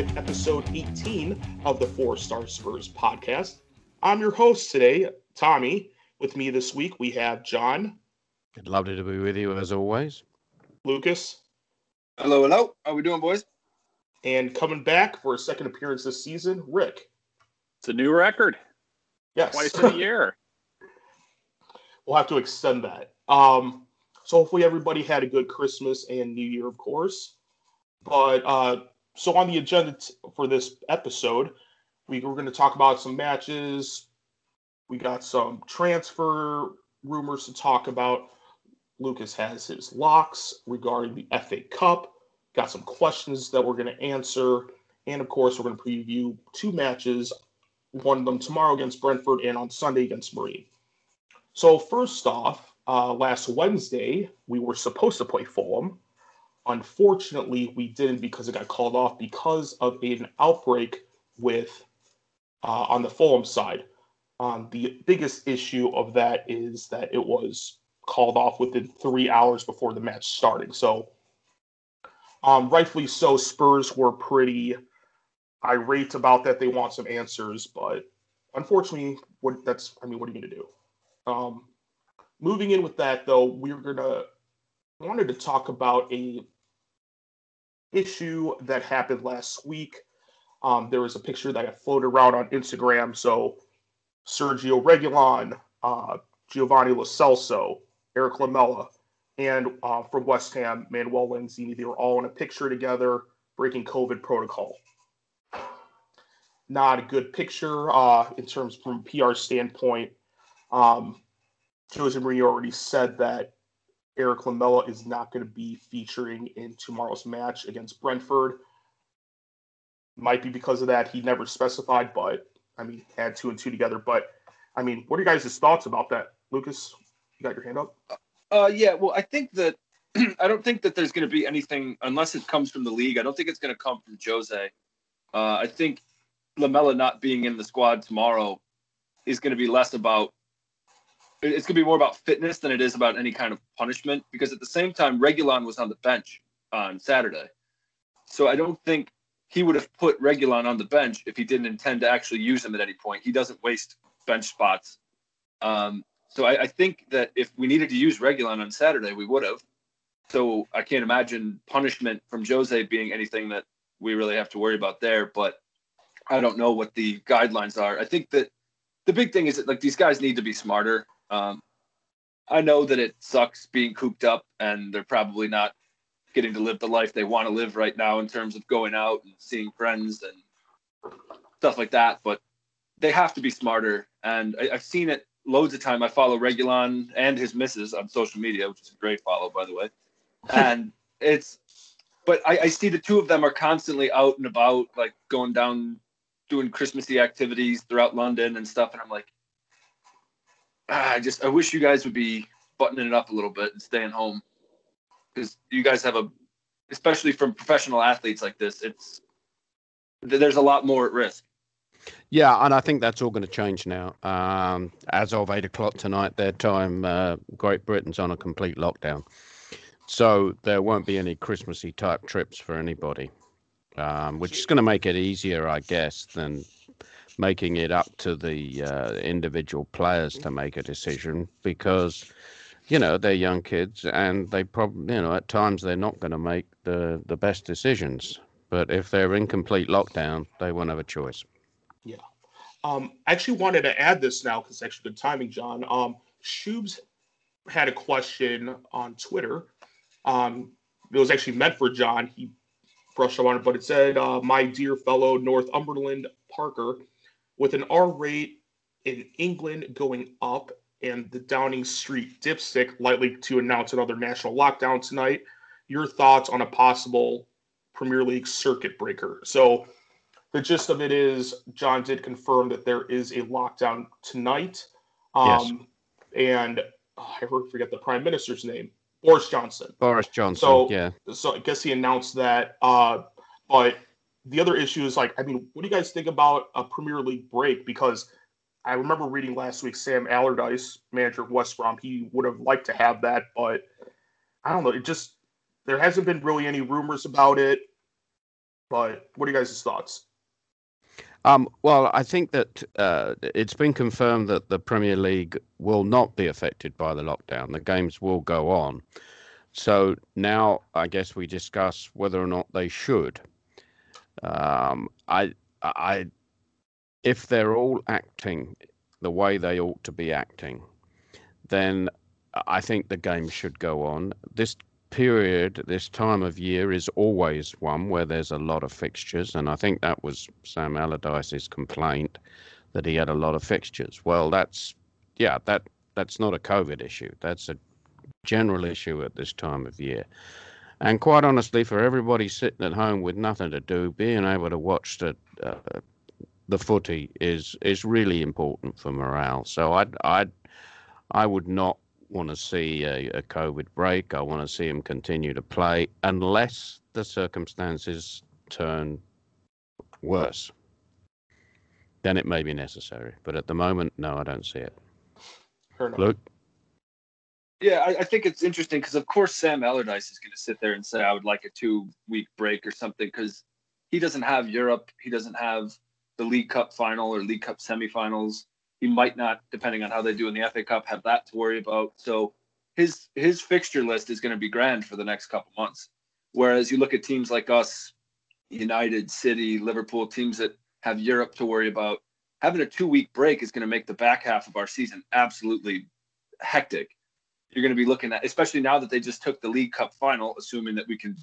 Season 5, episode 18 of the Four Star Spurs podcast. I'm your host today, Tommy. With me this week, we have John, Lovely to be with you as always. Lucas, Hello, hello. How are we doing, boys? and coming back for a second appearance this season, Rick. It's a new record. Yes, Twice in a year. we'll have to extend that. Um, so hopefully everybody had a good Christmas and New Year, of course. But uh, so on the agenda t- for this episode, we were going to talk about some matches. We got some transfer rumors to talk about. Lucas has his locks regarding the FA Cup. Got some questions that we're going to answer. And of course, we're going to preview two matches one of them tomorrow against Brentford and on Sunday against Marine. So first off, uh, last Wednesday we were supposed to play Fulham. Unfortunately, we didn't because it got called off because of an outbreak with uh, on the Fulham side. Um, the biggest issue of that is that it was called off within three hours before the match starting. So, um, rightfully so, Spurs were pretty irate about that. They want some answers, but unfortunately, what that's I mean, what are you gonna do? Um, moving in with that though, we're gonna wanted to talk about a issue that happened last week. Um, there was a picture that got floated around on Instagram. So Sergio Reguilón, uh, Giovanni Lo Celso, Erik Lamela, and uh, from West Ham, Manuel Lanzini, they were all in a picture together breaking COVID protocol not a good picture uh, in terms from PR standpoint. Um, Jose Mourinho already said that Erik Lamela is not going to be featuring in tomorrow's match against Brentford. Might be because of that. He never specified, but I mean, add two and two together. But I mean, what are you guys' thoughts about that, Lucas? You got your hand up? Uh, yeah. Well, I think that I don't think that there's going to be anything unless it comes from the league. I don't think it's going to come from Jose. Uh, I think Lamela not being in the squad tomorrow is going to be less about. It's going to be more about fitness than it is about any kind of punishment. Because at the same time, Reguilón was on the bench on Saturday, so I don't think he would have put Reguilón on the bench if he didn't intend to actually use him at any point. He doesn't waste bench spots. Um, so I, I think that if we needed to use Reguilón on Saturday, we would have. So I can't imagine punishment from Jose being anything that we really have to worry about there. But I don't know what the guidelines are. I think that the big thing is that like these guys need to be smarter. Um, I know that it sucks being cooped up, and they're probably not getting to live the life they want to live right now in terms of going out and seeing friends and stuff like that. But they have to be smarter, and I, I've seen it loads of time. I follow Reguilón and his missus on social media, which is a great follow, by the way. And it's, but I, I see the two of them are constantly out and about, like going down, doing Christmassy activities throughout London and stuff. And I'm like, I just, I wish you guys would be buttoning it up a little bit and staying home because you guys have a, especially from professional athletes like this, it's, there's a lot more at risk. Yeah, and I think that's all going to change now. Um, as of eight o'clock tonight, their time, uh, Great Britain's on a complete lockdown. So there won't be any Christmassy type trips for anybody, um, which is going to make it easier, I guess, than making it up to the uh, individual players to make a decision because, you know, they're young kids and they probably, you know, at times they're not going to make the, the best decisions. But if they're in complete lockdown, they won't have a choice. Yeah. Um, I actually wanted to add this now because it's actually good timing, John. Um, Shubes had a question on Twitter. Um, it was actually meant for John. He brushed up on it, but it said, uh, "My dear fellow Northumberland Parker, with an R rate in England going up and the Downing Street Dipstick likely to announce another national lockdown tonight. Your thoughts on a possible Premier League circuit breaker? So, the gist of it is, John did confirm that there is a lockdown tonight. Um, And oh, I forget the Prime Minister's name, Boris Johnson. Boris Johnson. So- yeah. So I guess he announced that. Uh, but the other issue is like, I mean, what do you guys think about a Premier League break? Because I remember reading last week Sam Allardyce, manager of West Brom, he would have liked to have that, but I don't know. It just there hasn't been really any rumors about it. But what are you guys' thoughts? Um, well, I think that uh, it's been confirmed that the Premier League will not be affected by the lockdown. The games will go on. So now I guess we discuss whether or not they should. Um, I, I, if they're all acting the way they ought to be acting, then I think the game should go on. This period, this time of year is always one where there's a lot of fixtures, and I think that was Sam Allardyce's complaint that he had a lot of fixtures. Well, that's yeah, that that's not a COVID issue. That's a general issue at this time of year. And quite honestly, for everybody sitting at home with nothing to do, being able to watch the uh, the footy is is really important for morale. So I'd I'd I would not want to see a, a COVID break. I want to see him continue to play unless the circumstances turn worse. Then it may be necessary. But at the moment, no, I don't see it. Luke? Yeah, I, I think it's interesting because, of course, Sam Allardyce is going to sit there and say, I would like a two week break or something because he doesn't have Europe. He doesn't have the League Cup final or League Cup semifinals. He might not, depending on how they do in the FA Cup, have that to worry about. So his his fixture list is going to be grand for the next couple months. Whereas you look at teams like us, United, City, Liverpool, teams that have Europe to worry about, having a two week break is going to make the back half of our season absolutely hectic you're going to be looking at, especially now that they just took the League Cup final, assuming that we can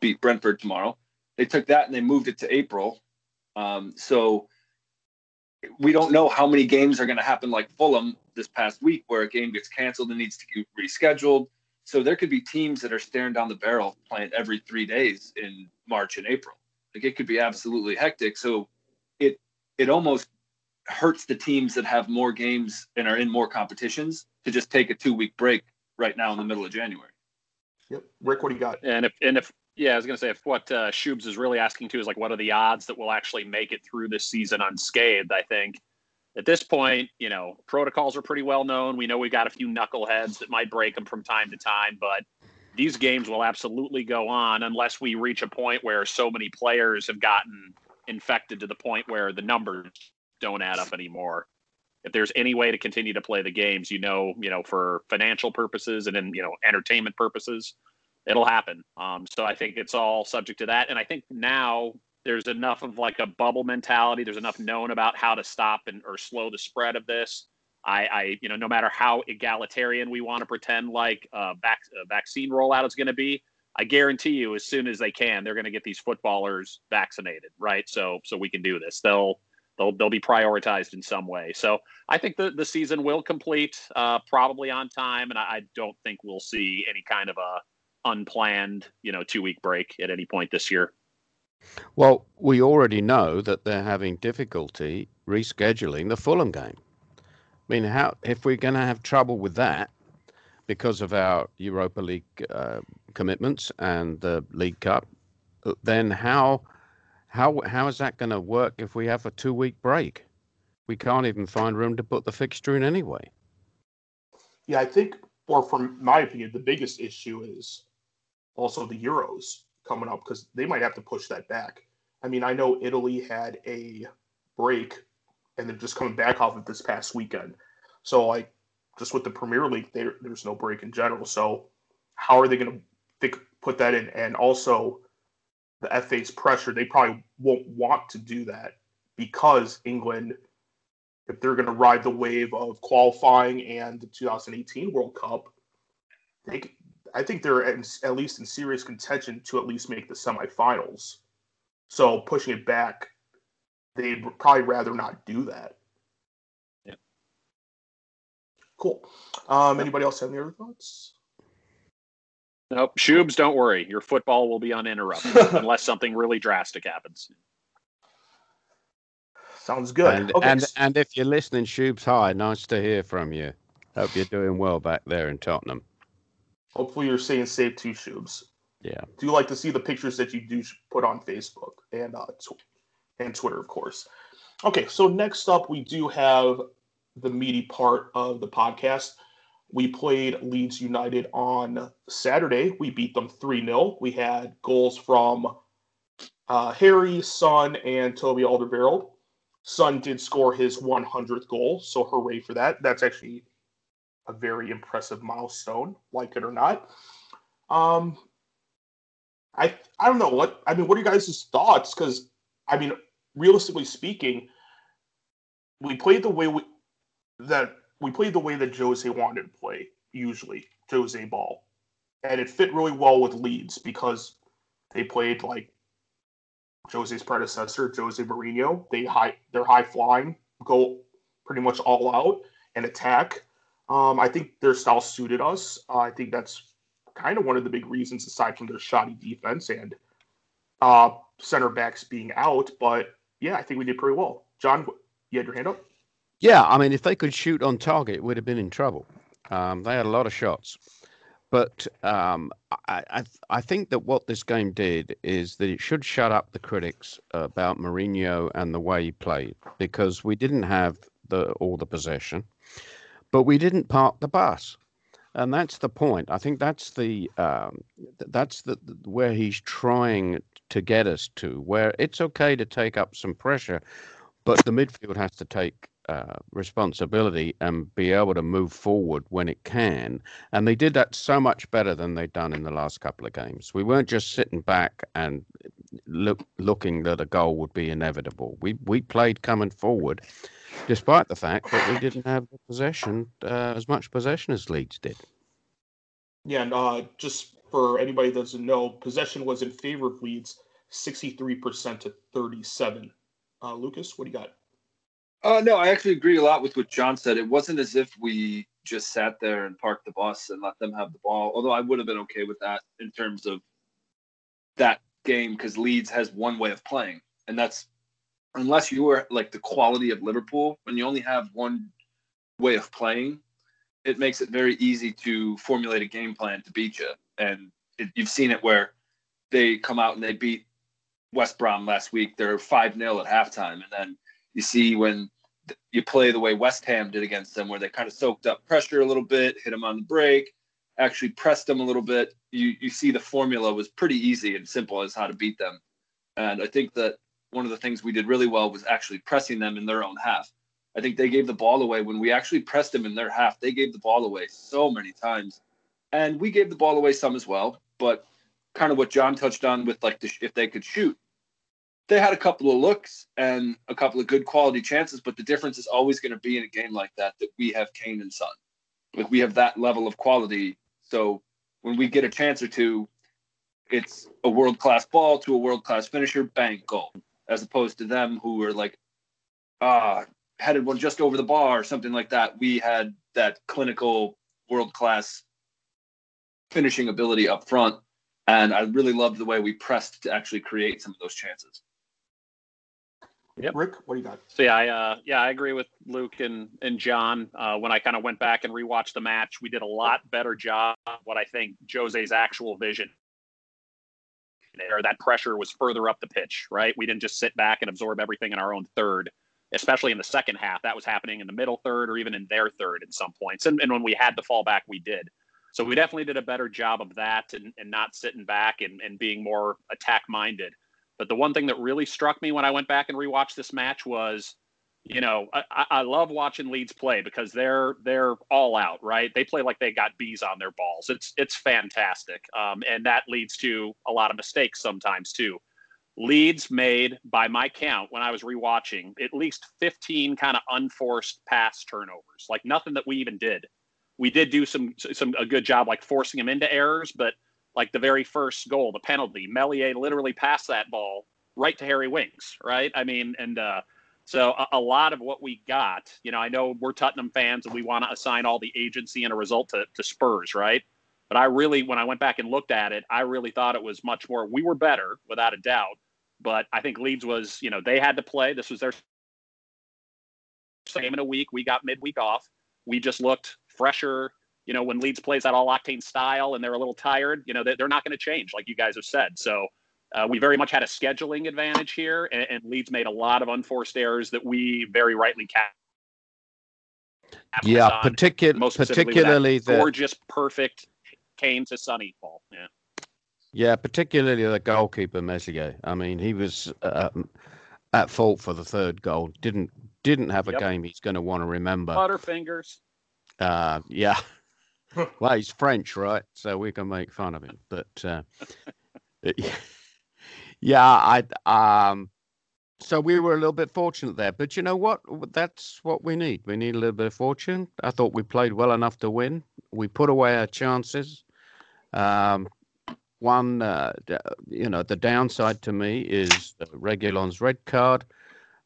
beat Brentford tomorrow. They took that and they moved it to April. Um, so we don't know how many games are going to happen like Fulham this past week, where a game gets canceled and needs to be rescheduled. So there could be teams that are staring down the barrel playing every three days in March and April. Like it could be absolutely hectic. So it it almost hurts the teams that have more games and are in more competitions to just take a two week break right now in the middle of January. Yep. Rick, what do you got? And if and if yeah, I was gonna say if what uh, Shubes is really asking too is like what are the odds that we'll actually make it through this season unscathed? I think at this point, you know, protocols are pretty well known. We know we got a few knuckleheads that might break them from time to time, but these games will absolutely go on unless we reach a point where so many players have gotten infected to the point where the numbers don't add up anymore. If there's any way to continue to play the games, you know, you know, for financial purposes and in you know entertainment purposes, it'll happen. Um, so I think it's all subject to that. And I think now there's enough of like a bubble mentality. There's enough known about how to stop and or slow the spread of this. I, I you know, no matter how egalitarian we want to pretend like vac- uh, vaccine rollout is going to be, I guarantee you, as soon as they can, they're going to get these footballers vaccinated, right? So, so we can do this. They'll they'll they'll be prioritized in some way. So I think the the season will complete uh, probably on time, and I, I don't think we'll see any kind of a unplanned you know two week break at any point this year. Well, we already know that they're having difficulty rescheduling the Fulham game. I mean, how if we're going to have trouble with that because of our Europa League uh, commitments and the League Cup, then how how how is that going to work if we have a two week break? We can't even find room to put the fixture in anyway. Yeah, I think, or from my opinion, the biggest issue is also the Euros coming up because they might have to push that back. I mean, I know Italy had a break and they're just coming back off of this past weekend. So, like, just with the Premier League, there, there's no break in general. So, how are they going to put that in? And also, the FA's pressure, they probably won't want to do that because England, if they're going to ride the wave of qualifying and the 2018 World Cup, they, I think they're in, at least in serious contention to at least make the semifinals. So pushing it back, they'd probably rather not do that. Yeah. Cool. Um, anybody else have any other thoughts? Nope. Shubes, don't worry. Your football will be uninterrupted unless something really drastic happens. Sounds good. And, okay. and and if you're listening, Shubes, hi, nice to hear from you. Hope you're doing well back there in Tottenham. Hopefully you're staying safe too, Shubes. Yeah. Do you like to see the pictures that you do put on Facebook and uh, tw- and Twitter, of course. Okay, so next up we do have the meaty part of the podcast. We played Leeds United on Saturday. We beat them 3 0. We had goals from uh, Harry, Son, and Toby Alderweireld. Son did score his 100th goal, so hooray for that. That's actually a very impressive milestone, like it or not. Um, I I don't know what I mean. What are you guys' thoughts? Because I mean, realistically speaking, we played the way we that we played the way that Jose wanted to play. Usually, Jose ball, and it fit really well with Leeds because they played like Jose's predecessor, Jose Mourinho. They high they're high flying, go pretty much all out and attack. Um, I think their style suited us. Uh, I think that's kind of one of the big reasons, aside from their shoddy defense and uh, center backs being out. But yeah, I think we did pretty well. John, you had your hand up. Yeah, I mean, if they could shoot on target, we'd have been in trouble. Um, they had a lot of shots, but um, I, I, I think that what this game did is that it should shut up the critics about Mourinho and the way he played because we didn't have the all the possession, but we didn't park the bus, and that's the point. I think that's the um, that's the where he's trying to get us to, where it's okay to take up some pressure, but the midfield has to take uh, responsibility and be able to move forward when it can. And they did that so much better than they'd done in the last couple of games. We weren't just sitting back and look looking that a goal would be inevitable. We we played coming forward, despite the fact that we didn't have possession uh, as much possession as Leeds did. Yeah, and uh, just for anybody that doesn't know, possession was in favor of Leeds, sixty-three percent to thirty-seven. Uh, Lucas, what do you got? Uh, no, I actually agree a lot with what John said. It wasn't as if we just sat there and parked the bus and let them have the ball. Although I would have been okay with that in terms of that game because Leeds has one way of playing, and that's unless you are like the quality of Liverpool, when you only have one way of playing, it makes it very easy to formulate a game plan to beat you. And it, you've seen it where they come out and they beat West Brom last week. They're five 0 at halftime, and then you see when you play the way West Ham did against them, where they kind of soaked up pressure a little bit, hit them on the break, actually pressed them a little bit. You you see the formula was pretty easy and simple as how to beat them. And I think that one of the things we did really well was actually pressing them in their own half. I think they gave the ball away when we actually pressed them in their half. They gave the ball away so many times, and we gave the ball away some as well. But kind of what John touched on with like the, if they could shoot, they had a couple of looks and a couple of good quality chances, but the difference is always going to be in a game like that that we have Kane and Son. Like we have that level of quality. So when we get a chance or two, it's a world class ball to a world class finisher, bang, goal. As opposed to them who were like, ah, headed one just over the bar or something like that. We had that clinical world class finishing ability up front. And I really loved the way we pressed to actually create some of those chances. Yep. Rick, what do you got? So yeah, I uh, yeah I agree with Luke and and John. Uh, when I kind of went back and rewatched the match, we did a lot better job. What I think Jose's actual vision there, that pressure was further up the pitch. Right, we didn't just sit back and absorb everything in our own third. Especially in the second half, that was happening in the middle third or even in their third at some points. And, and when we had to fall back, we did. So we definitely did a better job of that and, and not sitting back and, and being more attack minded. But the one thing that really struck me when I went back and rewatched this match was, you know, I, I love watching Leeds play because they're they're all out, right? They play like they got bees on their balls. It's it's fantastic, um, and that leads to a lot of mistakes sometimes too. Leeds made, by my count, when I was rewatching, at least 15 kind of unforced pass turnovers, like nothing that we even did. We did do some some a good job like forcing them into errors, but like the very first goal, the penalty, Meslier literally passed that ball right to Harry Winks, right? I mean, and uh, So a, a lot of what we got, you know, I know we're Tottenham fans and we want to assign all the agency and a result to, to Spurs, right? But I really, when I went back and looked at it, I really thought it was much more. We were better without a doubt, but I think Leeds was, you know, they had to play. This was their same in a week. We got midweek off. We just looked fresher. You know, when Leeds plays that all octane style and they're a little tired, you know, they, they're not going to change, like you guys have said. So uh, we very much had a scheduling advantage here, and, and Leeds made a lot of unforced errors that we very rightly cap. Yeah, on, particular, most specifically with that particularly the gorgeous, perfect Kane to Sonny ball. Yeah. yeah, particularly the goalkeeper Meslier. I mean, he was um, at fault for the third goal. Didn't didn't have a Yep. game he's going to want to remember. Butterfingers. Uh, yeah. well, he's French, right? So we can make fun of him. But uh, yeah, I um, so we were a little bit fortunate there. But you know what? That's what we need. We need a little bit of fortune. I thought we played well enough to win. We put away our chances. Um, one, uh, you know, the downside to me is Reguilón's red card.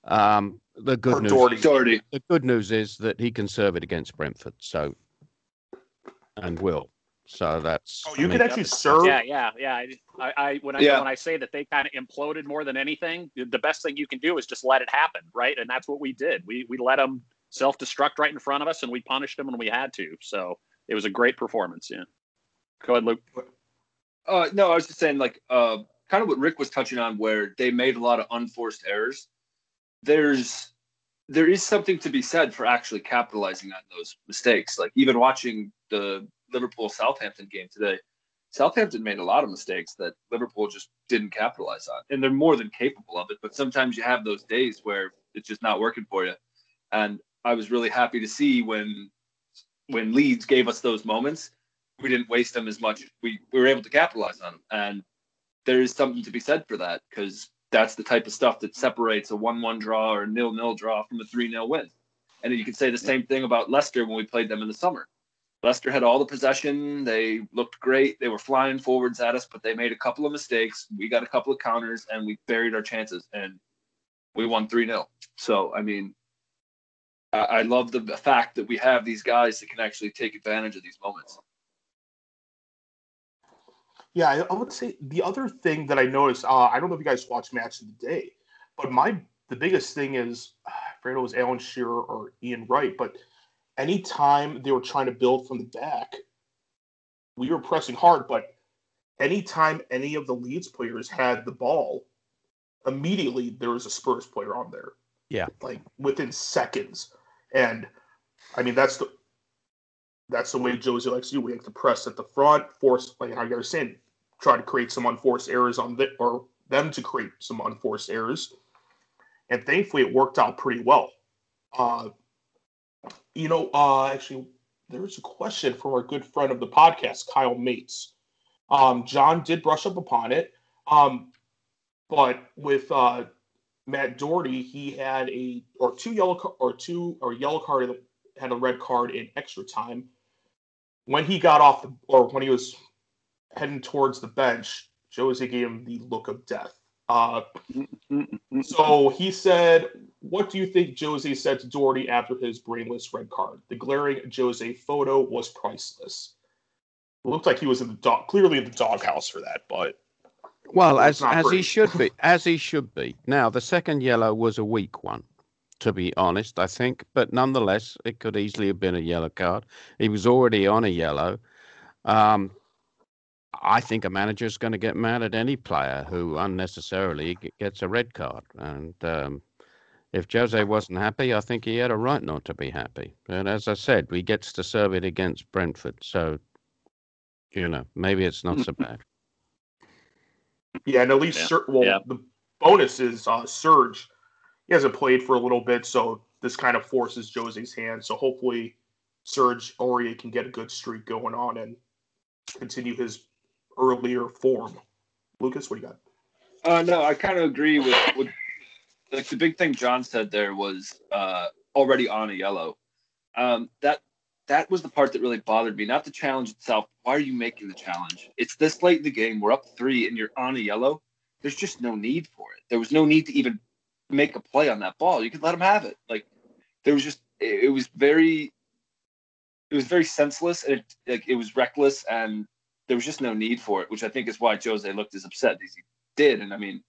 Um, the good Or news Doherty. The good news is that he can serve it against Brentford. So, and will. So that's. Oh, I you mean, can actually serve. Yeah, yeah, yeah. I, I, I when I Yeah. when I say that they kind of imploded more than anything, the best thing you can do is just let it happen, right? And that's what we did. We we let them self destruct right in front of us, and we punished them when we had to. So it was a great performance. Yeah. Go ahead, Luke. Uh, no, I was just saying, like, uh, kind of what Rick was touching on, where they made a lot of unforced errors. There's, there is something to be said for actually capitalizing on those mistakes. Like even watching the Liverpool Southampton game today, Southampton made a lot of mistakes that Liverpool just didn't capitalize on, and they're more than capable of it. But sometimes you have those days where it's just not working for you. And I was really happy to see when, when Leeds gave us those moments we didn't waste them as much. We, we were able to capitalize on them. And there is something to be said for that because that's the type of stuff that separates a 1 1 draw or a nil nil draw from a three-nil win. And you can say the same thing about Leicester when we played them in the summer. Leicester had all the possession. They looked great. They were flying forwards at us, but they made a couple of mistakes. We got a couple of counters and we buried our chances and we won 3 0. So, I mean, I, I love the fact that we have these guys that can actually take advantage of these moments. Yeah, I, would say the other thing that I noticed, uh, I don't know if you guys watched Match of the Day, but my the biggest thing is, I forget it was Alan Shearer or Ian Wright, but anytime they were trying to build from the back, we were pressing hard, but anytime any of the Leeds players had the ball, immediately there was a Spurs player on there. Yeah. Like within seconds. And I mean that's the that's the way Jose likes to do. We like to press at the front, force like how you're saying, try to create some unforced errors on the or them to create some unforced errors. And thankfully it worked out pretty well. Uh you know, uh actually there's a question from our good friend of the podcast, Kyle Mates. Um, John did brush up upon it. Um, but with uh, Matt Doherty, he had a or two yellow or two or yellow card had a red card in extra time. When he got off the or when he was heading towards the bench, Jose gave him the look of death. Uh, so he said, What do you think Jose said to Doherty after his brainless red card? The glaring Jose photo was priceless. It looked like he was in the dog, clearly in the doghouse for that, but Well, as as he should be, as he should be. Now, the second yellow was a weak one, to be honest. I think, but nonetheless, it could easily have been a yellow card. He was already on a yellow. Um, I think a manager's going to get mad at any player who unnecessarily gets a red card. And um, if Jose wasn't happy, I think he had a right not to be happy. But as I said, he gets to serve it against Brentford, so you know maybe it's not so bad. yeah, and at least Yeah. Ser- well, Yeah. the bonus is uh, Serge. He hasn't played for a little bit, so this kind of forces Jose's hand. So hopefully, Serge Aurier can get a good streak going on and continue his earlier form. Lucas, what do you got? Uh, no, I kind of agree with, with like the big thing John said there was uh, already on a yellow. Um, that that was the part that really bothered me. Not the challenge itself. Why are you making the challenge? It's this late in the game. We're up three, and you're on a yellow. There's just no need for it. There was no need to even make a play on that ball. You could let him have it. Like there was just it, it was very it was very senseless and it like it was reckless and there was just no need for it, which I think is why Jose looked as upset as he did. And I mean,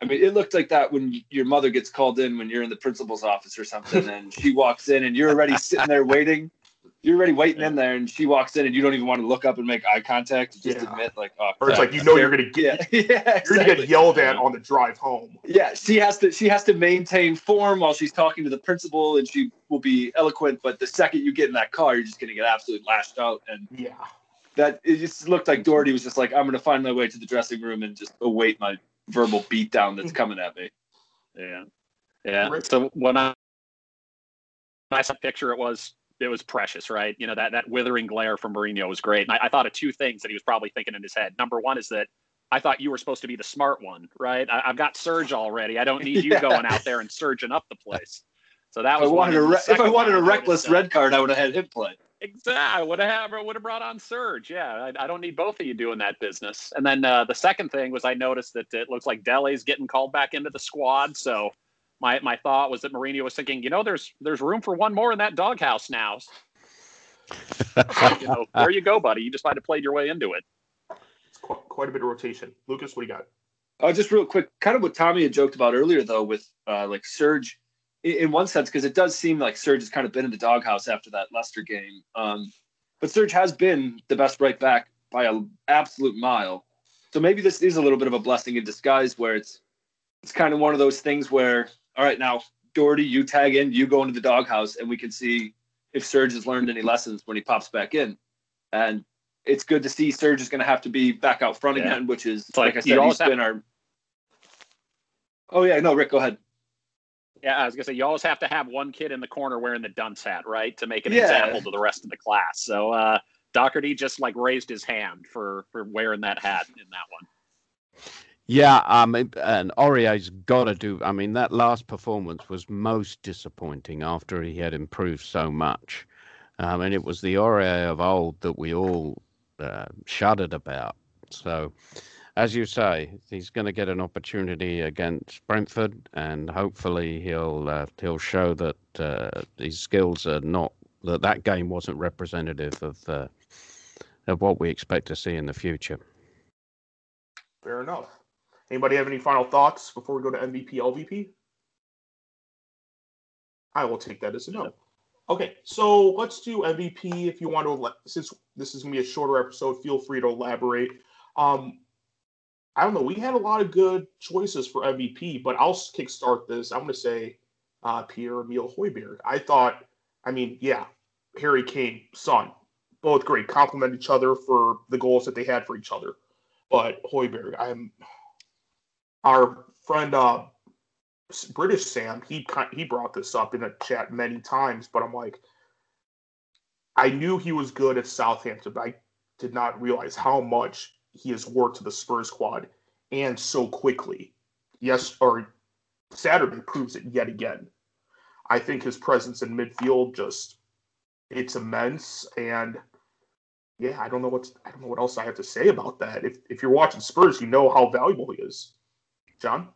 I mean, it looked like that when your mother gets called in when you're in the principal's office or something, and she walks in and you're already sitting there waiting. You're already waiting in there, and she walks in, and you don't even want to look up and make eye contact. Just Yeah. admit, like, oh, Or it's like you know you're gonna yeah, get yeah, you're gonna get yelled at on the drive home. Yeah, she has to. She has to maintain form while she's talking to the principal, and she will be eloquent. But the second you get in that car, you're just gonna get absolutely lashed out, and Yeah. That it just looked like Doherty was just like, I'm gonna find my way to the dressing room and just await my verbal beatdown that's coming at me. Yeah, yeah. So when I when I saw the picture, it was it was precious, right? You know that that withering glare from Mourinho was great. And I, I thought of two things that he was probably thinking in his head. Number one is that I thought you were supposed to be the smart one, right? I, I've got Serge already. I don't need you Yeah. going out there and surging up the place. So that If I was one. wanted a re- if I wanted one a I reckless red card, I would have had him play. Exactly. I would have would have brought on Serge. Yeah, I, I don't need both of you doing that business. And then uh, the second thing was I noticed that it looks like Dele's getting called back into the squad. So my my thought was that Mourinho was thinking, you know, there's there's room for one more in that doghouse now. you know, there you go, buddy. You just might have played your way into it. It's quite, quite a bit of rotation. Lucas, what do you got? Uh, just real quick, kind of what Tommy had joked about earlier, though, with uh, like Serge, in, one sense, because it does seem like Serge has kind of been in the doghouse after that Leicester game. Um, but Serge has been the best right back by an absolute mile. So maybe this is a little bit of a blessing in disguise, where it's it's kind of one of those things where, all right, now Doherty, you tag in, you go into the doghouse, and we can see if Serge has learned any lessons when he pops back in. And it's good to see Serge is going to have to be back out front Yeah. again, which is like like, I said, he's been our. Oh yeah, no, Rick, go ahead. Yeah, I was gonna say you always have to have one kid in the corner wearing the dunce hat, right, to make an Yeah. example to the rest of the class. So uh, Doherty just like raised his hand for for wearing that hat in that one. Yeah, um, it- and Aurier's got to do. I mean, that last performance was most disappointing after he had improved so much. Um, and it was the Aurier of old that we all uh, shuddered about. So, as you say, he's going to get an opportunity against Brentford, and hopefully he'll uh, he'll show that uh, his skills are not that that game wasn't representative of uh, of what we expect to see in the future. Fair enough. Anybody have any final thoughts before we go to MVP, LVP? I will take that as a no. Okay, so let's do MVP. If you want to, since this is gonna be a shorter episode, feel free to elaborate. Um, I don't know. We had a lot of good choices for MVP, but I'll kickstart this. I'm gonna say uh, Pierre Emile Højbjerg. I thought, I mean, yeah, Harry Kane, son, both great, complement each other for the goals that they had for each other. But Højbjerg, I'm our friend uh, British Sam. He he brought this up in a chat many times, but I'm like, I knew he was good at Southampton, but I did not realize how much he has worked to the Spurs squad and so quickly. Yes, or Saturday proves it yet again. I think his presence in midfield just it's immense and yeah, I don't know what I don't know what else I have to say about that. If if you're watching Spurs, you know how valuable he is. John?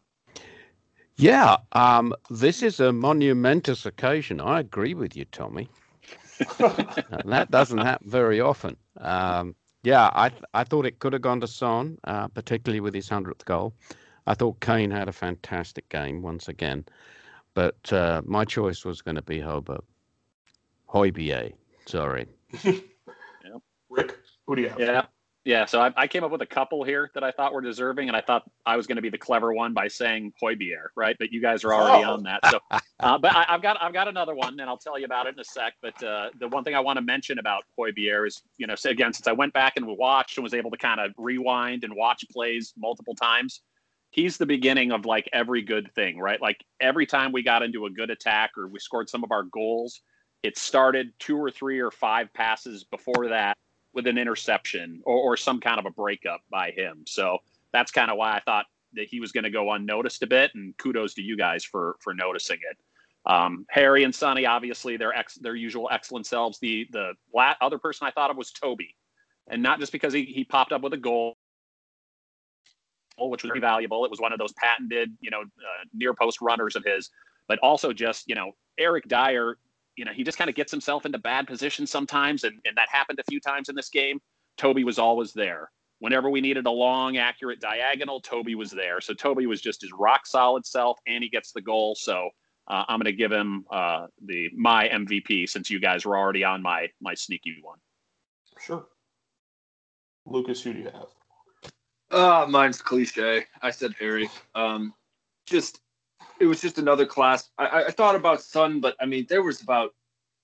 Yeah, um, this is a monumentous occasion. I agree with you, Tommy. And that doesn't happen very often. Um, yeah, I th- I thought it could have gone to Son, uh, particularly with his hundredth goal. I thought Kane had a fantastic game once again, but uh, my choice was going to be Hobo. Højbjerg, sorry. Rick, who do you have? Yeah. Yeah, so I, I came up with a couple here that I thought were deserving, and I thought I was going to be the clever one by saying Højbjerg, right? But you guys are already Oh. on that. So, uh, but I, I've got I've got another one, and I'll tell you about it in a sec. But uh, the one thing I want to mention about Højbjerg is, you know, so again, since I went back and watched and was able to kind of rewind and watch plays multiple times, he's the beginning of like every good thing, right? Like every time we got into a good attack or we scored some of our goals, it started two or three or five passes before that with an interception or, or some kind of a breakup by him. So that's kind of why I thought that he was going to go unnoticed a bit. And kudos to you guys for for noticing it. Um, Harry and Sonny, obviously, their ex, their usual excellent selves. The the la- other person I thought of was Toby, and not just because he, he popped up with a goal, which was valuable. It was one of those patented, you know, uh, near post runners of his, but also just, you know, Eric Dier, you know, he just kind of gets himself into bad positions sometimes. And, and that happened a few times in this game. Toby was always there. Whenever we needed a long, accurate diagonal, Toby was there. So Toby was just his rock solid self, and he gets the goal. So uh, I'm going to give him uh, the my MVP since you guys were already on my my sneaky one. Sure. Lucas, who do you have? Uh, mine's cliche. I said Harry. Um, just it was just another class. I, I thought about Son, but I mean there was about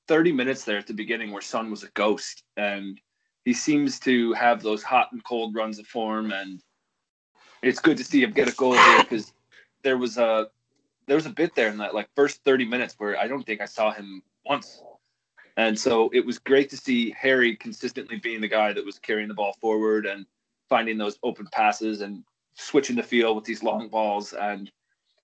30 minutes there at the beginning where Son was a ghost, and he seems to have those hot and cold runs of form, and it's good to see him get a goal here because there was a there was a bit there in that like first 30 minutes where I don't think I saw him once. And so it was great to see Harry consistently being the guy that was carrying the ball forward and finding those open passes and switching the field with these long balls. And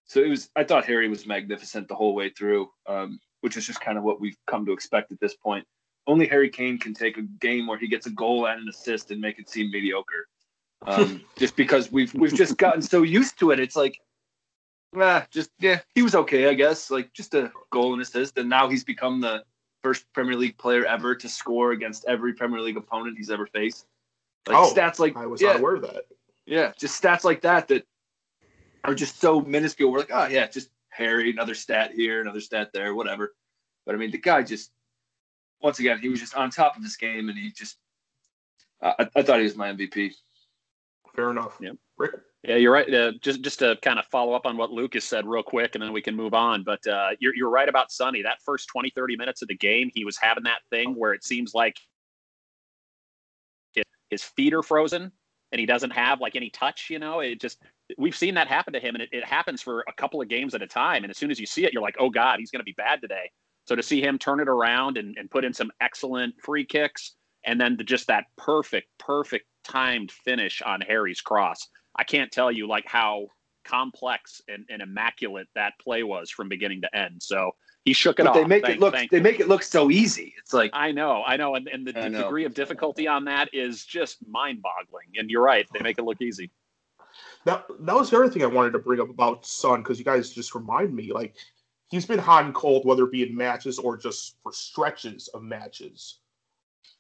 so it was, I thought Harry was magnificent the whole way through, um, which is just kind of what we've come to expect at this point. Only Harry Kane can take a game where he gets a goal and an assist and make it seem mediocre. Um, just because we've we've just gotten so used to it. It's like, ah, just yeah, he was okay, I guess. Like just a goal and assist, and now he's become the first Premier League player ever to score against every Premier League opponent he's ever faced. Like Oh, stats like I was yeah, not aware of that. yeah, just stats like that that are just so minuscule. We're like, oh yeah, just Harry, another stat here, another stat there, whatever. But I mean, the guy just once again, he was just on top of this game, and he just I, I thought he was my MVP. Fair enough. Yep. Rick, Yeah, you're right. Uh, just just to kind of follow up on what Lucas said real quick, and then we can move on. But uh, you're you're right about Sonny. That first 20, 30 minutes of the game, he was having that thing where it seems like his, his feet are frozen and he doesn't have like any touch. You know, it just we've seen that happen to him, and it, it happens for a couple of games at a time. And as soon as you see it, you're like, oh God, he's going to be bad today. So to see him turn it around and, and put in some excellent free kicks, and then to just that perfect, perfect timed finish on Harry's cross. I can't tell you like how complex and, and immaculate that play was from beginning to end. So he shook it But off. they make Thank- it look thank they you. make it look so easy. It's like I know, I know, and, and the I d- know. degree of difficulty on that is just mind-boggling. And you're right; they make it look easy. That that was the other thing I wanted to bring up about Son because you guys just remind me like he's been hot and cold whether it be in matches or just for stretches of matches.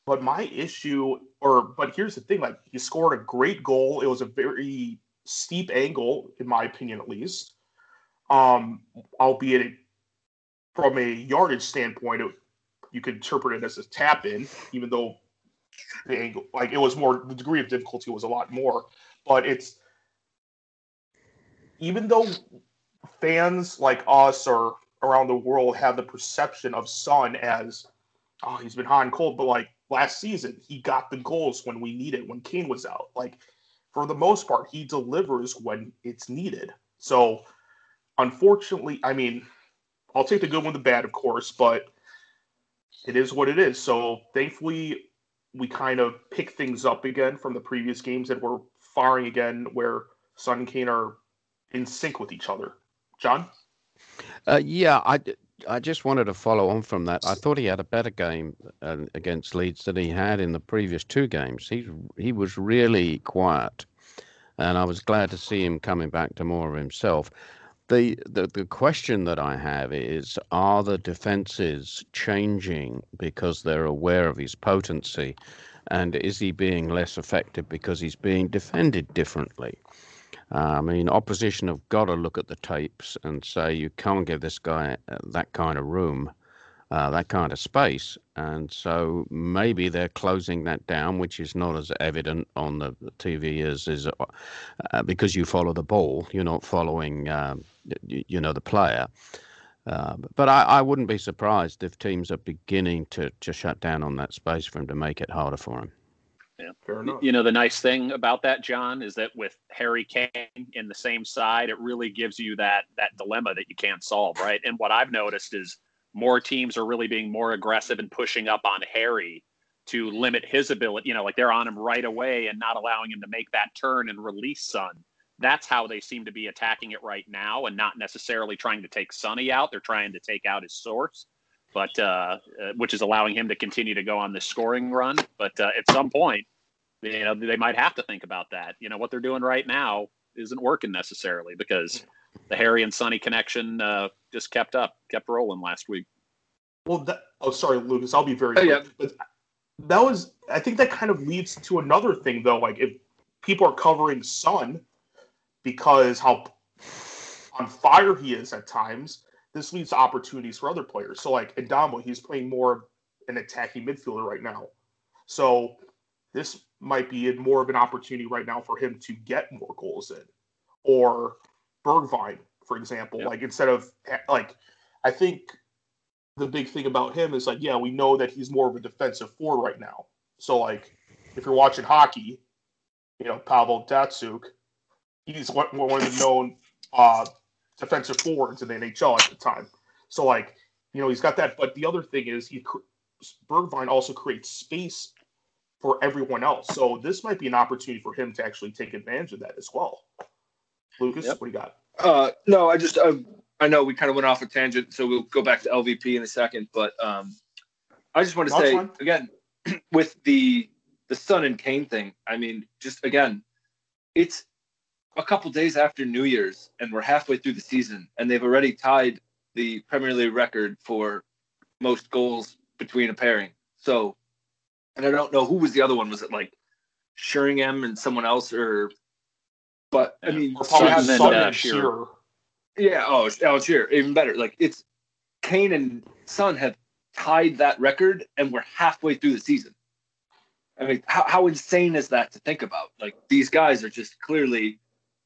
But my issue, or but here's the thing: like he scored a great goal. It was a very steep angle, in my opinion, at least. Um, albeit it, from a yardage standpoint, it, you could interpret it as a tap in, even though the angle, like it was more, the degree of difficulty was a lot more. But it's even though fans like us or around the world have the perception of Son as, oh, he's been hot and cold, but like last season, he got the goals when we needed, when Kane was out. Like, for the most part, he delivers when it's needed. So, unfortunately, I mean, I'll take the good one, the bad, of course, but it is what it is. So, thankfully, we kind of pick things up again from the previous games and we're firing again where Son and Kane are in sync with each other. John? Uh, yeah, I, I just wanted to follow on from that. I thought he had a better game uh, against Leeds than he had in the previous two games. He he was really quiet, and I was glad to see him coming back to more of himself. The, the the question that I have is: Are the defenses changing because they're aware of his potency, and is he being less effective because he's being defended differently? I mean, opposition have got to look at the tapes and say you can't give this guy uh, that kind of room, uh, that kind of space, and so maybe they're closing that down, which is not as evident on the TV as is uh, uh, because you follow the ball, you're not following, um, you know, the player. Uh, but I, I wouldn't be surprised if teams are beginning to, to shut down on that space for him to make it harder for him. Fair enough. You know, the nice thing about that, John, is that with Harry Kane in the same side, it really gives you that that dilemma that you can't solve, right? And what I've noticed is more teams are really being more aggressive and pushing up on Harry to limit his ability. You know, like they're on him right away and not allowing him to make that turn and release Son. That's how they seem to be attacking it right now, and not necessarily trying to take Sonny out. They're trying to take out his source, but uh, uh, which is allowing him to continue to go on this scoring run. But uh, at some point, you know, they might have to think about that. You know, what they're doing right now, isn't working necessarily because the Harry and Sonny connection uh, just kept up, kept rolling last week. Well, that, oh, sorry, Lucas. I'll be very Oh, quick. yeah. But that was, I think that kind of leads to another thing, though. Like, if people are covering Son because how on fire he is at times, this leads to opportunities for other players. So, like, Adamo, he's playing more of an attacking midfielder right now. So, this might be more of an opportunity right now for him to get more goals in. Or Bergwijn, for example. Yep. Like, instead of, like, I think the big thing about him is like, yeah, we know that he's more of a defensive forward right now. So like, if you're watching hockey, you know Pavel Datsyuk, he's one, one of the known uh, defensive forwards in the NHL at the time. So like, you know, he's got that. But the other thing is, he Bergwijn also creates space for everyone else. So this might be an opportunity for him to actually take advantage of that as well. Lucas, Yep. what do you got? Uh, no, I just uh, I know we kind of went off a tangent, so we'll go back to LVP in a second. But um, I just want to That's say fine. again with the the Son and Kane thing. I mean, just again, it's a couple days after New Year's, and we're halfway through the season, and they've already tied the Premier League record for most goals between a pairing. So, and I don't know who was the other one. Was it like Sheringham and someone else, or? But I mean, Or probably and, Sun uh, Shearer. Shearer. yeah. Oh, oh, cheer. Even better. Like it's Kane and Son have tied that record, and we're halfway through the season. I mean, how, how insane is that to think about? Like these guys are just clearly,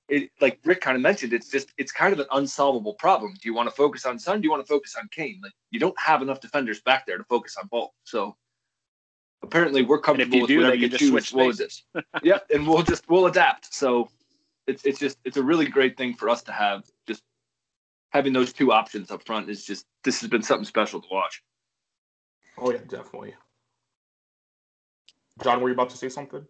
it, like Rick kind of mentioned, it's just it's kind of an unsolvable problem. Do you want to focus on Son? Do you want to focus on Kane? Like you don't have enough defenders back there to focus on both. So apparently, we're And if comfortable you with do, whatever they you can just choose. switch We'll- spaces. yeah, and we'll just we'll adapt. So it's it's just it's a really great thing for us to have. Just having those two options up front is just this has been something special to watch. Oh yeah, definitely. John, were you about to say something?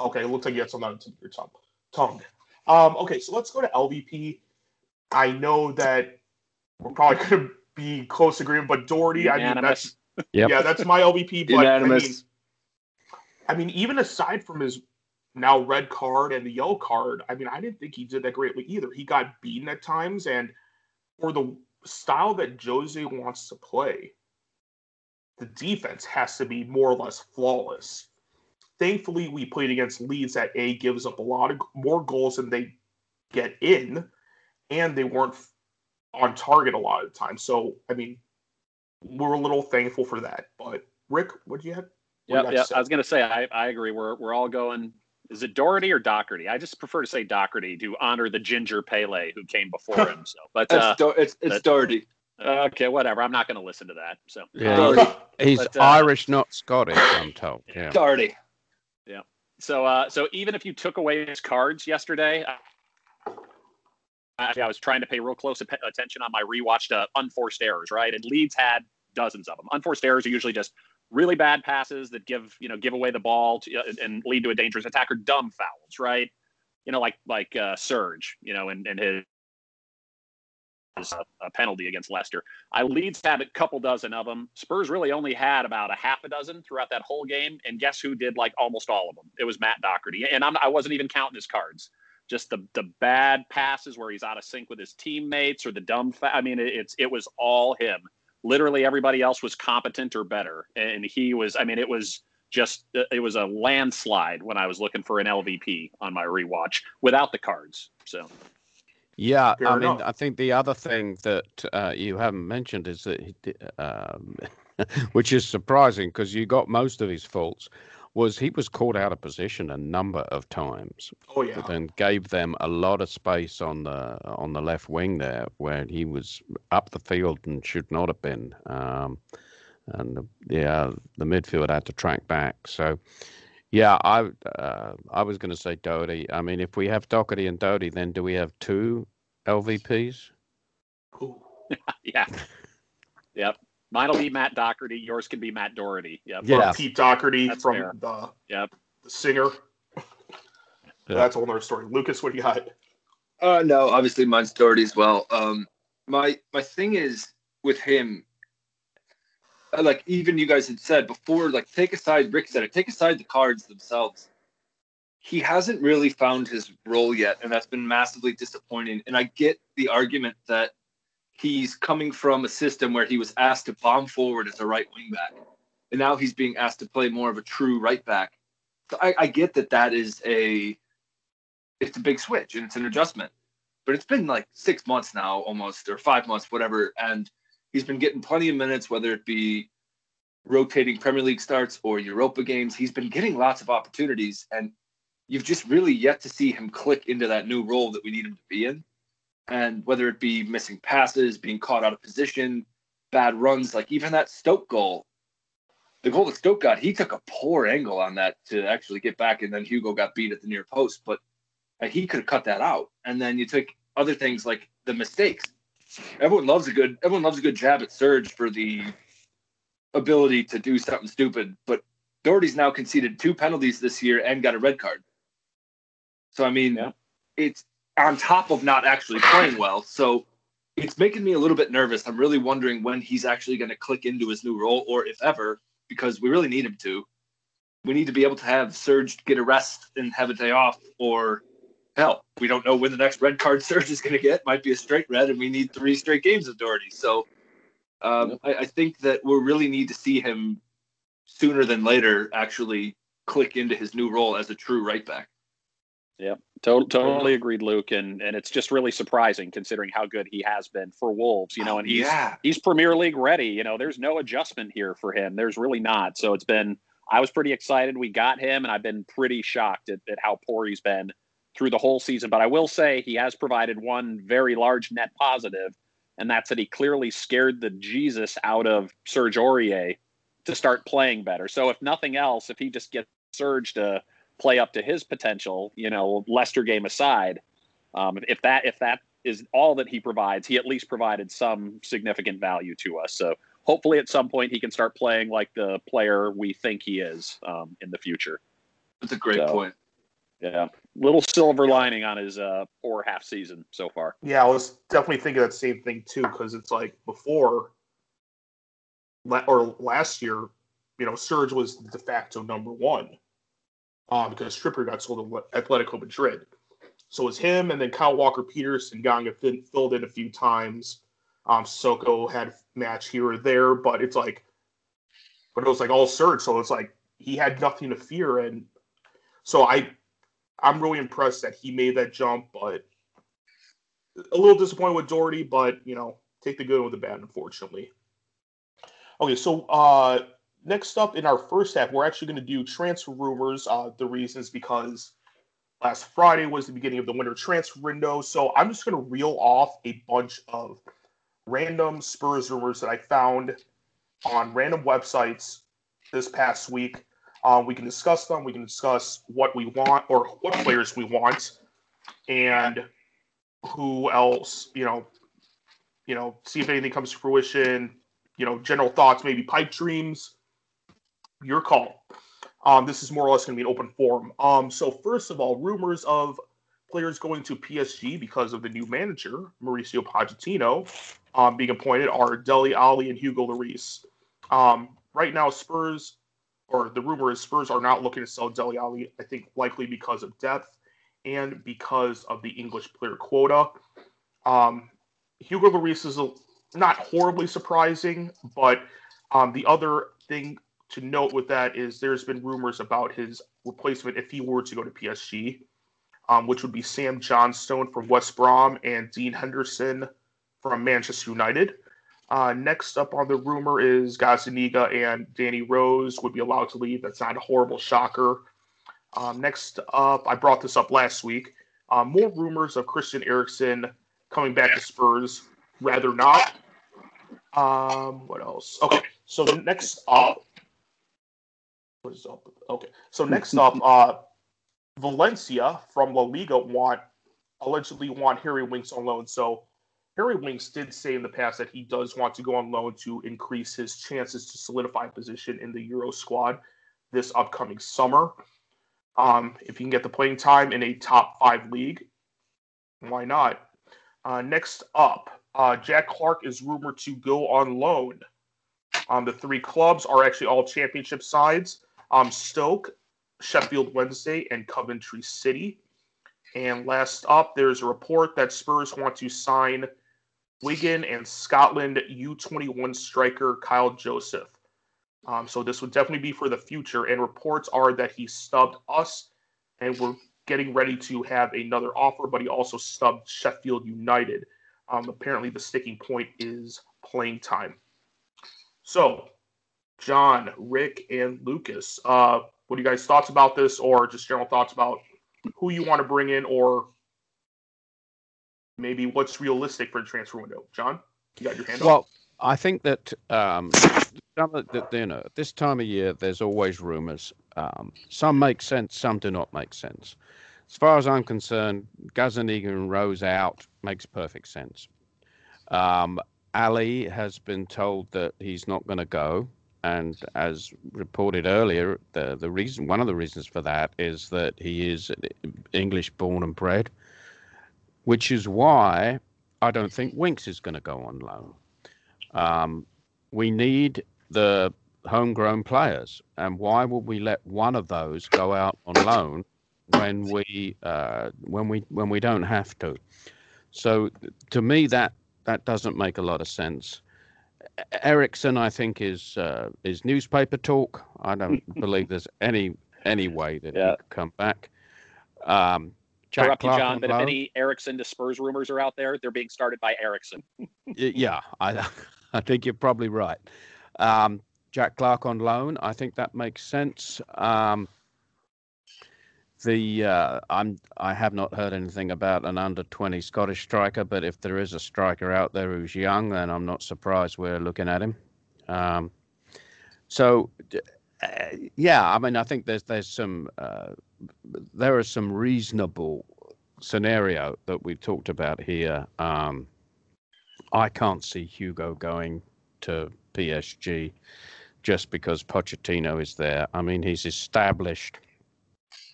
Okay, it looks like you had something on the tip of your tongue. Tongue. Um, okay, so let's go to LVP. I know that we're probably going to be close agreement, but Doherty, I mean, that's Yep. yeah, that's my LVP. But I mean, I mean, even aside from his now red card and the yellow card, I mean, I didn't think he did that greatly either. He got beaten at times, and for the style that Jose wants to play, the defense has to be more or less flawless. Thankfully, we played against Leeds that A gives up a lot of more goals than they get in, and they weren't on target a lot of the time. So, I mean, we're a little thankful for that. But Rick, what do you have? what Yeah, yeah. I was gonna say I, I agree. We're we're all going. Is it Doherty or Doherty? I just prefer to say Doherty to honor the Ginger Pele who came before him. So, but It's, uh, Do- it's, it's that- Doherty. okay, whatever. I'm not going to listen to that. So, Yeah, um, He's But, uh, Irish, not Scottish. I'm told. Yeah. Doherty. So uh, so even if you took away his cards yesterday, I, I was trying to pay real close attention on my rewatched uh, unforced errors. Right, and Leeds had dozens of them. Unforced errors are usually just really bad passes that give you know give away the ball to, uh, and lead to a dangerous attack or dumb fouls. Right, you know like like uh, Serge, you know, and and his. Uh, a penalty against Leicester. I Leeds had a couple dozen of them. Spurs really only had about a half a dozen throughout that whole game. And guess who did like almost all of them? It was Matt Doherty. And I'm, I wasn't even counting his cards. Just the the bad passes where he's out of sync with his teammates or the dumb. Fa- I mean, it, it's it was all him. Literally everybody else was competent or better, and he was. I mean, it was just it was a landslide when I was looking for an LVP on my rewatch without the cards. So Yeah, Fair I mean. I think the other thing that uh, you haven't mentioned is that, he um, which is surprising because you got most of his faults, was he was caught out of position a number of times, Oh yeah. then gave them a lot of space on the on the left wing there, where he was up the field and should not have been. Um, and the, yeah, the midfield had to track back. So, yeah, I uh, I was going to say Doherty. I mean, if we have Doherty and Doherty, then do we have two LVPs? Ooh. yeah, yep. Mine'll be Matt Doherty. Yours can be Matt Doherty. Yep. Yeah. Pete Doherty That's from fair. the, Yep. the singer. Yeah. That's a whole nother story. Lucas, what do you got? Uh, no, obviously mine's Doherty as well. Um, my my thing is with him, Uh, like even you guys had said before, like take aside Rick said it, take aside the cards themselves. he hasn't really found his role yet, and that's been massively disappointing. And I get the argument that he's coming from a system where he was asked to bomb forward as a right wing back, and now he's being asked to play more of a true right back. So I, I get that that is a it's a big switch and it's an adjustment, but it's been like six months now, almost or five months, whatever, and he's been getting plenty of minutes, whether it be rotating Premier League starts or Europa games. He's been getting lots of opportunities, and you've just really yet to see him click into that new role that we need him to be in. And whether it be missing passes, being caught out of position, bad runs, like even that Stoke goal, the goal that Stoke got, he took a poor angle on that to actually get back, and then Hugo got beat at the near post. But he could have cut that out. And then you took other things like the mistakes. Everyone loves a good everyone loves a good jab at Serge for the ability to do something stupid, but Doherty's now conceded two penalties this year and got a red card. So I mean, Yeah. it's on top of not actually playing well. So it's making me a little bit nervous. I'm really wondering when he's actually going to click into his new role, or if ever, because we really need him to. We need to be able to have Serge get a rest and have a day off, or hell, we don't know when the next red card Serge is going to get. Might be a straight red, and we need three straight games of Doherty. So um, I, I think that we really need to see him sooner than later actually click into his new role as a true right back. To- totally agreed, Luke, and and it's just really surprising considering how good he has been for Wolves. You know, and he's yeah, he's Premier League ready. You know, there's no adjustment here for him. There's really not. So it's been. I was pretty excited we got him, and I've been pretty shocked at, at how poor he's been through the whole season. But I will say he has provided one very large net positive, and that's that he clearly scared the Jesus out of Serge Aurier to start playing better. So if nothing else, if he just gets Serge to play up to his potential, you know, Leicester game aside, um, if that if that is all that he provides, he at least provided some significant value to us. So hopefully, at some point, he can start playing like the player we think he is um, in the future. that's a great So- point. Yeah, little silver lining on his uh, poor half season so far. Yeah, I was definitely thinking that same thing too, because it's like before or last year, you know, Serge was the de facto number one um, because Trippier got sold to Atletico Madrid. So it was him, and then Kyle Walker Peters and Ganga filled in a few times. Um, Soko had match here or there, but it's like, but it was like all Serge, so it's like he had nothing to fear, and so I, I'm really impressed that he made that jump, but a little disappointed with Doherty, but you know, take the good with the bad, unfortunately. Okay, so uh next up in our first half, we're actually going to do transfer rumors. Uh, the reasons because last Friday was the beginning of the winter transfer window, so I'm just going to reel off a bunch of random Spurs rumors that I found on random websites this past week. Uh, we can discuss them. We can discuss what we want or what players we want, and who else. You know, you know, see if anything comes to fruition. You know, general thoughts, maybe pipe dreams. Your call. Um, this is more or less going to be an open forum. Um, so first of all, rumors of players going to PSG because of the new manager Mauricio Pochettino um, being appointed are Dele Alli and Hugo Lloris. Um, right now, Spurs, or the rumor is Spurs are not looking to sell Dele Alli. I think likely because of depth and because of the English player quota. Um, Hugo Lloris is a, not horribly surprising, but um, the other thing to note with that is there's been rumors about his replacement if he were to go to PSG, um, which would be Sam Johnstone from West Brom and Dean Henderson from Manchester United. Uh, next up on the rumor is Gazzaniga and Danny Rose would be allowed to leave. That's not a horrible shocker. Um, next up, I brought this up last week. Uh, more rumors of Christian Eriksen coming back to Spurs. Rather not. Um, what else? Okay, so next up, what is up? Okay, so next up, uh, Valencia from La Liga want allegedly want Harry Winks on loan. So Harry Winks did say in the past that he does want to go on loan to increase his chances to solidify position in the Euro squad this upcoming summer. Um, if he can get the playing time in a top five league, why not? Uh, next up, uh, Jack Clarke is rumored to go on loan. Um, the three clubs are actually all championship sides. Um, Stoke, Sheffield Wednesday, and Coventry City. And last up, there's a report that Spurs want to sign Wigan and Scotland U21 striker Kyle Joseph. Um, so this would definitely be for the future. And reports are that he stubbed us, and we're getting ready to have another offer, but he also stubbed Sheffield United. Um, apparently, the sticking point is playing time. So, John, Rick, and Lucas, uh, what are you guys' thoughts about this, or just general thoughts about who you want to bring in, or maybe what's realistic for the transfer window? John, you got your hand up. Well, I think that um, you know this time of year there's always rumors. Um, some make sense, some do not make sense. As far as I'm concerned, Gazzaniga and Rose out makes perfect sense. Um, Alli has been told that he's not going to go, and as reported earlier, the the reason one of the reasons for that is that he is English born and bred, which is why I don't think Winks is going to go on loan. Um, we need the homegrown players, and why would we let one of those go out on loan when we uh, when we when we don't have to? So to me, that that doesn't make a lot of sense. Eriksen, I think, is uh, is newspaper talk. I don't believe there's any any way that Yeah. he could come back. Um, Jack Interrupt you, Clarke John, but if any Eriksen to Spurs rumors are out there, they're being started by Eriksen. Yeah, I I think you're probably right. Um, Jack Clarke on loan, I think that makes sense. Um, the uh, I'm I have not heard anything about an under 20 Scottish striker, but if there is a striker out there who's young, then I'm not surprised we're looking at him. Um, so uh, yeah, I mean I think there's there's some uh, there are some reasonable scenario that we've talked about here. Um, I can't see Hugo going to PSG just because Pochettino is there. I mean, he's established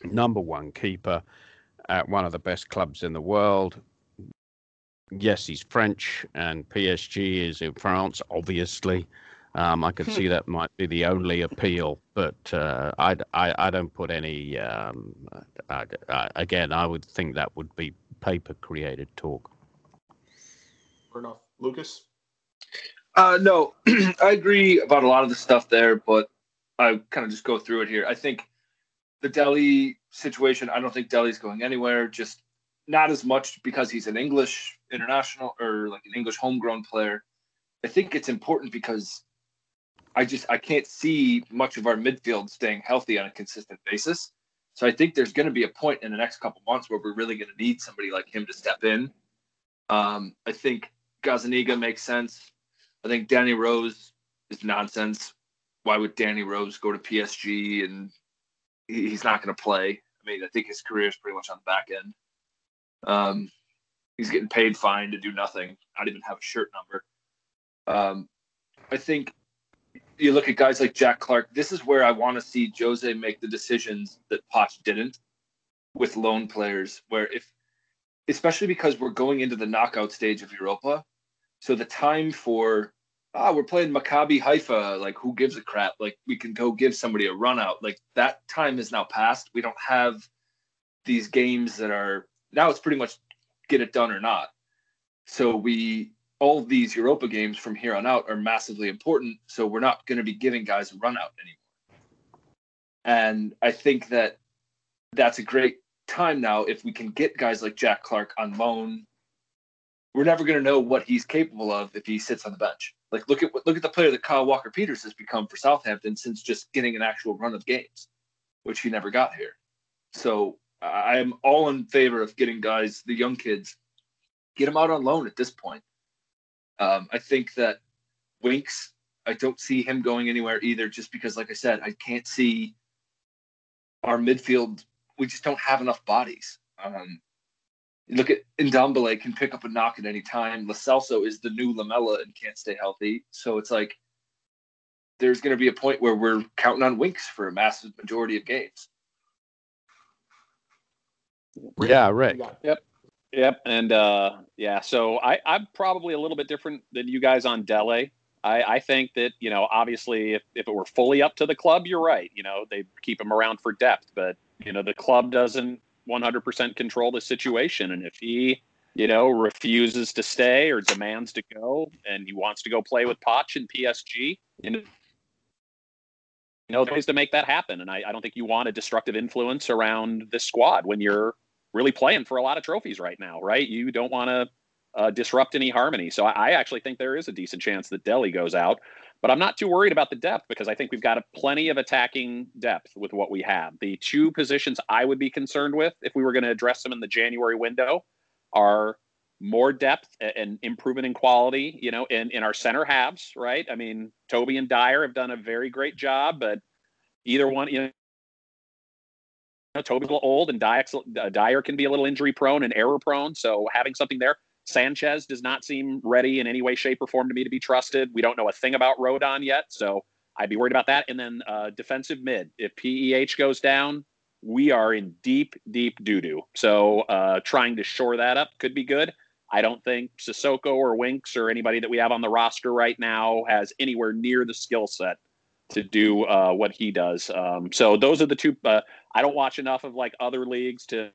number one keeper at one of the best clubs in the world. Yes, he's French, and PSG is in France, obviously. Um, I could see that might be the only appeal, but uh, I, I, I don't put any. Um, I, I, again, I would think that would be paper created talk. Fair enough. Lucas? Uh, no, I agree about a lot of the stuff there, but I kind of just go through it here. I think the Dele situation, I don't think Dele's going anywhere, just not as much because he's an English international or like an English homegrown player. I think it's important because I just I can't see much of our midfield staying healthy on a consistent basis. So I think there's going to be a point in the next couple months where we're really going to need somebody like him to step in. Um, I think Gazzaniga makes sense. I think Danny Rose is nonsense. Why would Danny Rose go to PSG and he's not going to play? I mean, I think his career is pretty much on the back end. Um, he's getting paid fine to do nothing, not even have a shirt number. Um, I think you look at guys like Jack Clarke. This is where I want to see Jose make the decisions that Poch didn't with lone players. Where if, especially because we're going into the knockout stage of Europa, so the time for ah we're playing Maccabi Haifa, like who gives a crap? Like we can go give somebody a run out. Like that time is now past. We don't have these games that are now it's pretty much get it done or not. So we all these Europa games from here on out are massively important. So we're not going to be giving guys a run out anymore. And I think that that's a great time now if we can get guys like Jack Clarke on loan. We're never going to know what he's capable of if he sits on the bench. Like look at look at the player that Kyle Walker Peters has become for Southampton since just getting an actual run of games, which he never got here. So I am all in favor of getting guys, the young kids, get them out on loan at this point. Um, I think that Winks, I don't see him going anywhere either, just because, like I said, I can't see our midfield. We just don't have enough bodies. Um, look at Ndombele can pick up a knock at any time. Lo Celso is the new Lamela and can't stay healthy. So it's like there's going to be a point where we're counting on Winks for a massive majority of games. Yeah, Rick. You got- Yep, and uh, yeah, so I, I'm probably a little bit different than you guys on Dele. I, I think that you know, obviously, if, if it were fully up to the club, you're right. You know, they keep him around for depth, but you know, the club doesn't 100% control the situation, and if he you know, refuses to stay or demands to go, and he wants to go play with Poch in PSG. You know, know ways to make that happen. And I, I don't think you want a destructive influence around this squad when you're really playing for a lot of trophies right now, right? You don't want to uh, disrupt any harmony. So I, I, actually think there is a decent chance that Dele goes out. But I'm not too worried about the depth because I think we've got a plenty of attacking depth with what we have. The two positions I would be concerned with if we were going to address them in the January window are more depth and improvement in quality, you know, in, in our center halves, right? I mean, Toby and Dier have done a very great job, but either one, you know, Toby's a little old and Dier, Dier can be a little injury prone and error prone. So having something there, Sanchez does not seem ready in any way, shape, or form to me to be trusted. We don't know a thing about Rodon yet. So I'd be worried about that. And then uh, defensive mid. If PEH goes down, we are in deep, deep doo doo. So uh, trying to shore that up could be good. I don't think Sissoko or Winks or anybody that we have on the roster right now has anywhere near the skill set to do uh, what he does. Um, so those are the two. Uh, I don't watch enough of like other leagues to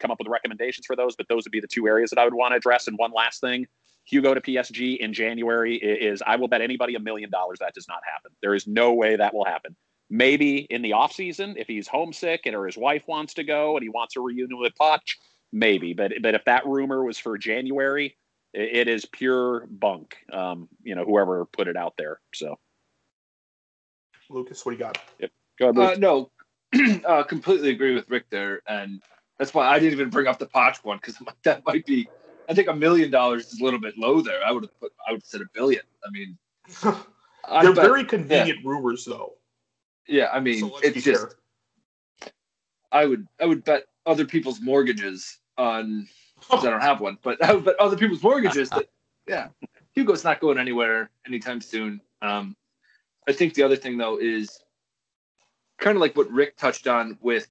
come up with recommendations for those, but those would be the two areas that I would want to address. And one last thing, Hugo to PSG in January is I will bet anybody a million dollars that does not happen. There is no way that will happen. Maybe in the off season, if he's homesick and or his wife wants to go and he wants a reunion with Poch, maybe. But but if that rumor was for January, it, it is pure bunk. Um, you know, whoever put it out there. So, Lucas, what do you got? Yep. Go ahead. Uh, no, uh, completely agree with Rick there, and that's why I didn't even bring up the Poch one because that might be. I think a million dollars is a little bit low there. I would have put. I would have said a billion. I mean, they're very convenient yeah. rumors, though. Yeah, I mean, so it's just. Fair. I would I would bet other people's mortgages on. I don't have one, but but other people's mortgages. That, yeah, Hugo's not going anywhere anytime soon. Um, I think the other thing though is kind of like what Rick touched on with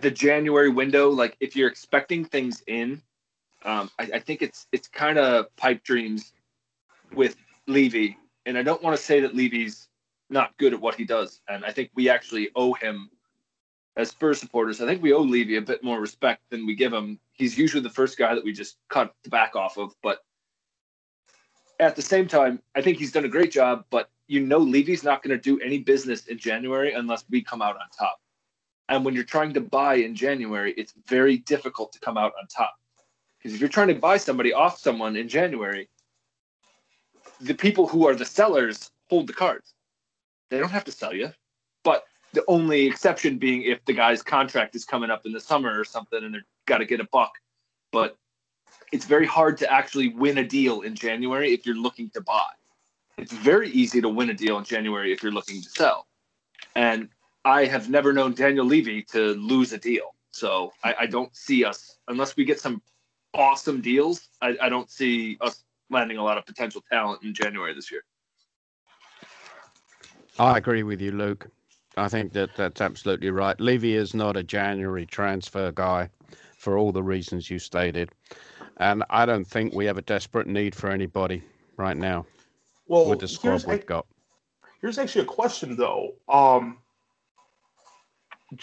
the January window. Like if you're expecting things in, um, I, I think it's it's kind of pipe dreams with Levy, and I don't want to say that Levy's not good at what he does. And I think we actually owe him, as Spurs supporters, I think we owe Levy a bit more respect than we give him. He's usually the first guy that we just cut the back off of. But at the same time, I think he's done a great job. But you know, Levy's not going to do any business in January unless we come out on top. And when you're trying to buy in January, it's very difficult to come out on top. Because if you're trying to buy somebody off someone in January, the people who are the sellers hold the cards. They don't have to sell you, but the only exception being if the guy's contract is coming up in the summer or something and they've got to get a buck. But it's very hard to actually win a deal in January if you're looking to buy. It's very easy to win a deal in January if you're looking to sell. And I have never known Daniel Levy to lose a deal. So I, I don't see us, unless we get some awesome deals, I, I don't see us landing a lot of potential talent in January this year. I agree with you, Luke. I think that that's absolutely right. Levy is not a January transfer guy for all the reasons you stated. And I don't think we have a desperate need for anybody right now well, with the squad we've got. Here's actually a question, though. Um,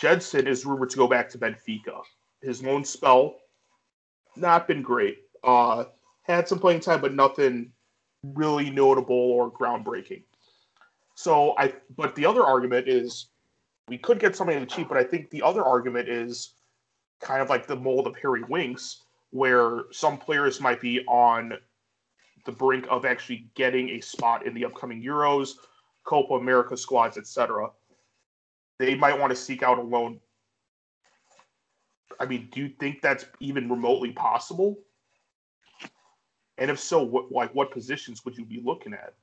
is rumored to go back to Benfica. His loan spell, not been great. Uh, had some playing time, but nothing really notable or groundbreaking. So I, but the other argument is we could get somebody cheap, but I think the other argument is kind of like the mold of Harry Winks, where some players might be on the brink of actually getting a spot in the upcoming Euros, Copa America squads, etc. They might want to seek out a loan. I mean, do you think that's even remotely possible? And if so, what like what positions would you be looking at?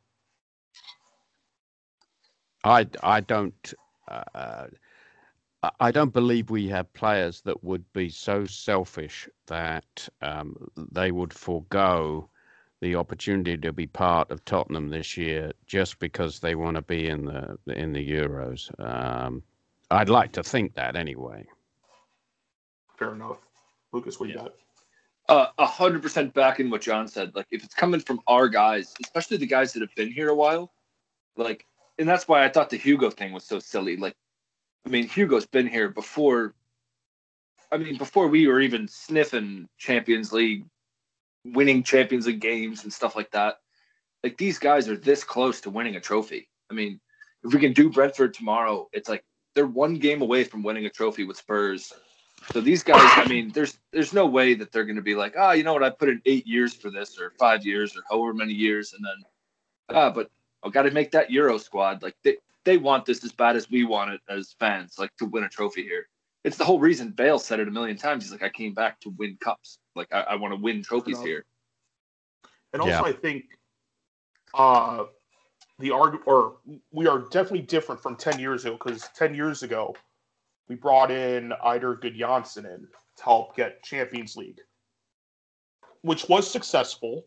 I, I don't uh, I don't believe we have players that would be so selfish that um, they would forego the opportunity to be part of Tottenham this year just because they want to be in the in the Euros. Um, I'd like to think that anyway. Fair enough, Lucas. What yeah. you got? Uh, A hundred percent back in what John said. Like if it's coming from our guys, especially the guys that have been here a while, like, and that's why I thought the Hugo thing was so silly. Like, I mean, Hugo's been here before. I mean, before we were even sniffing Champions League, winning Champions League games and stuff like that. Like these guys are this close to winning a trophy. I mean, if we can do Brentford tomorrow, it's like they're one game away from winning a trophy with Spurs. So these guys, I mean, there's there's no way that they're going to be like, ah, oh, you know what, I put in eight years for this, or five years, or however many years, and then, ah, but I got to make that Euro squad. Like they they want this as bad as we want it as fans, like to win a trophy here. It's the whole reason Bale said it a million times. He's like, I came back to win cups. Like I, I want to win trophies here. And also, Yeah. I think uh, the arg or we are definitely different from ten years ago because ten years ago we brought in Eidur Gudjohnsen in to help get Champions League, which was successful.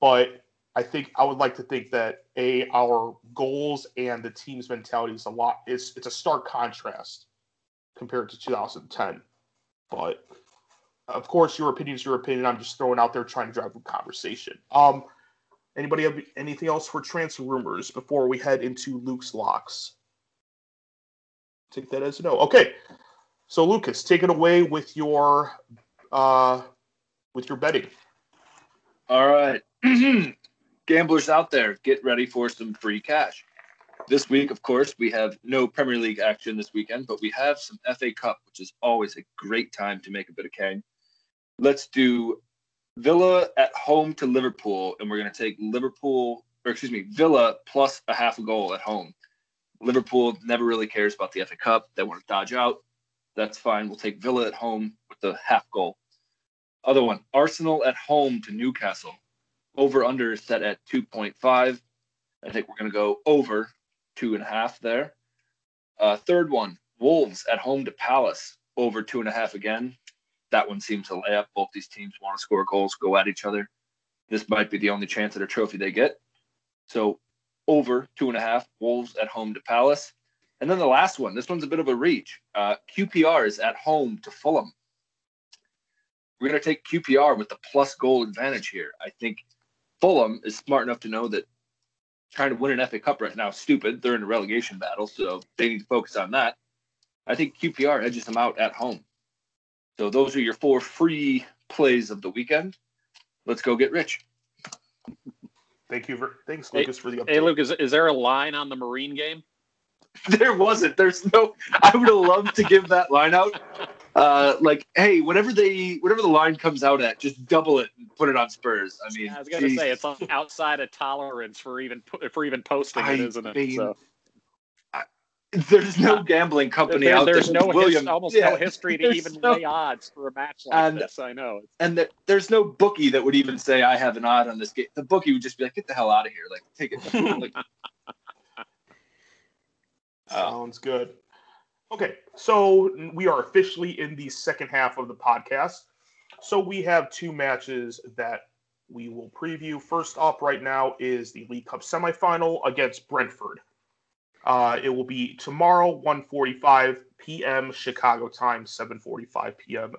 But I think I would like to think that a our goals and the team's mentality is a lot. It's it's a stark contrast compared to 2010. But of course, your opinion is your opinion. I'm just throwing out there trying to drive a conversation. Um, anybody have anything else for transfer rumors before we head into Luke's locks? Take that as a no. Okay, so Lucas, take it away with your uh, with your betting. All right. Gamblers out there, get ready for some free cash. This week, of course, we have no Premier League action this weekend, but we have some FA Cup, which is always a great time to make a bit of cane. Let's do Villa at home to Liverpool, and we're going to take Liverpool, or excuse me, Villa plus a half a goal at home. Liverpool never really cares about the FA Cup. They want to dodge out. That's fine. We'll take Villa at home with the half goal. Other one, Arsenal at home to Newcastle. Over under is set at 2.5. I think we're going to go over two and a half there. Uh, third one, Wolves at home to Palace. Over two and a half again. That one seems to lay up. Both these teams want to score goals, go at each other. This might be the only chance at a trophy they get. So over two and a half, Wolves at home to Palace. And then the last one, this one's a bit of a reach. Uh, QPR is at home to Fulham. We're going to take QPR with the plus goal advantage here. I think Fulham is smart enough to know that trying to win an FA Cup right now is stupid. They're in a relegation battle, so they need to focus on that. I think QPR edges them out at home. So those are your four free plays of the weekend. Let's go get rich. Thank you for thanks, Hey- Lucas, for the update. Hey, Lucas, is, is there a line on the Marine game? There wasn't. There's no. I would have loved to give that line out. Uh, like, hey, whatever they, whatever the line comes out at, just double it and put it on Spurs. I mean, I was gonna geez. say it's outside of tolerance for even for even posting I it, isn't it? So there's no gambling company there- out there's there. There's no his, William, almost yeah, no history to even no- lay odds for a match like And- this. I know. and there- there's no bookie that would even say I have an odd on this game. The bookie would just be like, "Get the hell out of here!" Like, take it. Like, uh, Sounds good. Okay, so we are officially in the second half of the podcast. So we have two matches that we will preview. First up right now is the League Cup semifinal against Brentford. Uh, it will be tomorrow, 1:45 p.m. Chicago time, 7:45 p.m.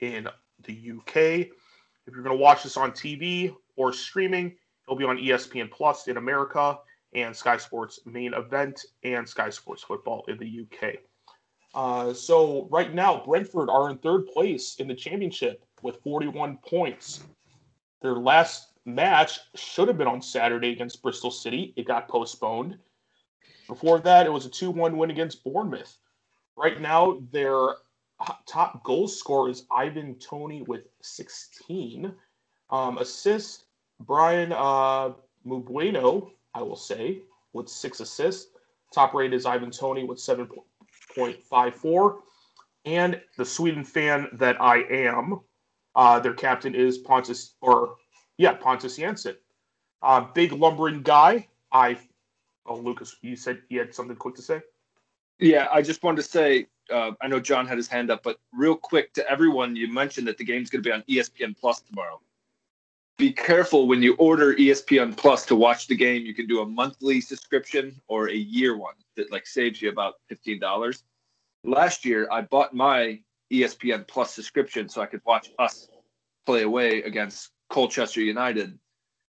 in the UK. If you're going to watch this on TV or streaming, it'll be on ESPN Plus in America and Sky Sports main event and Sky Sports football in the UK. Uh, so right now, Brentford are in third place in the championship with 41 points. Their last match should have been on Saturday against Bristol City. It got postponed. Before that, it was a 2 1 win against Bournemouth. Right now, their top goal scorer is Ivan Toney with 16. Um, assists, Brian uh, Mbeumo, I will say, with six assists. Top rated is Ivan Toney with 7.54. And the Sweden fan that I am, uh, their captain is Pontus, or yeah, Pontus Jansson. Uh, big lumbering guy. I, oh, Lucas, you said you had something quick to say? yeah, I just wanted to say, uh, I know John had his hand up, but real quick to everyone, you mentioned that the game's going to be on ESPN Plus tomorrow. Be careful when you order ESPN Plus to watch the game. You can do a monthly subscription or a year one that like saves you about fifteen dollars. Last year, I bought my ESPN Plus subscription so I could watch us play away against Colchester United,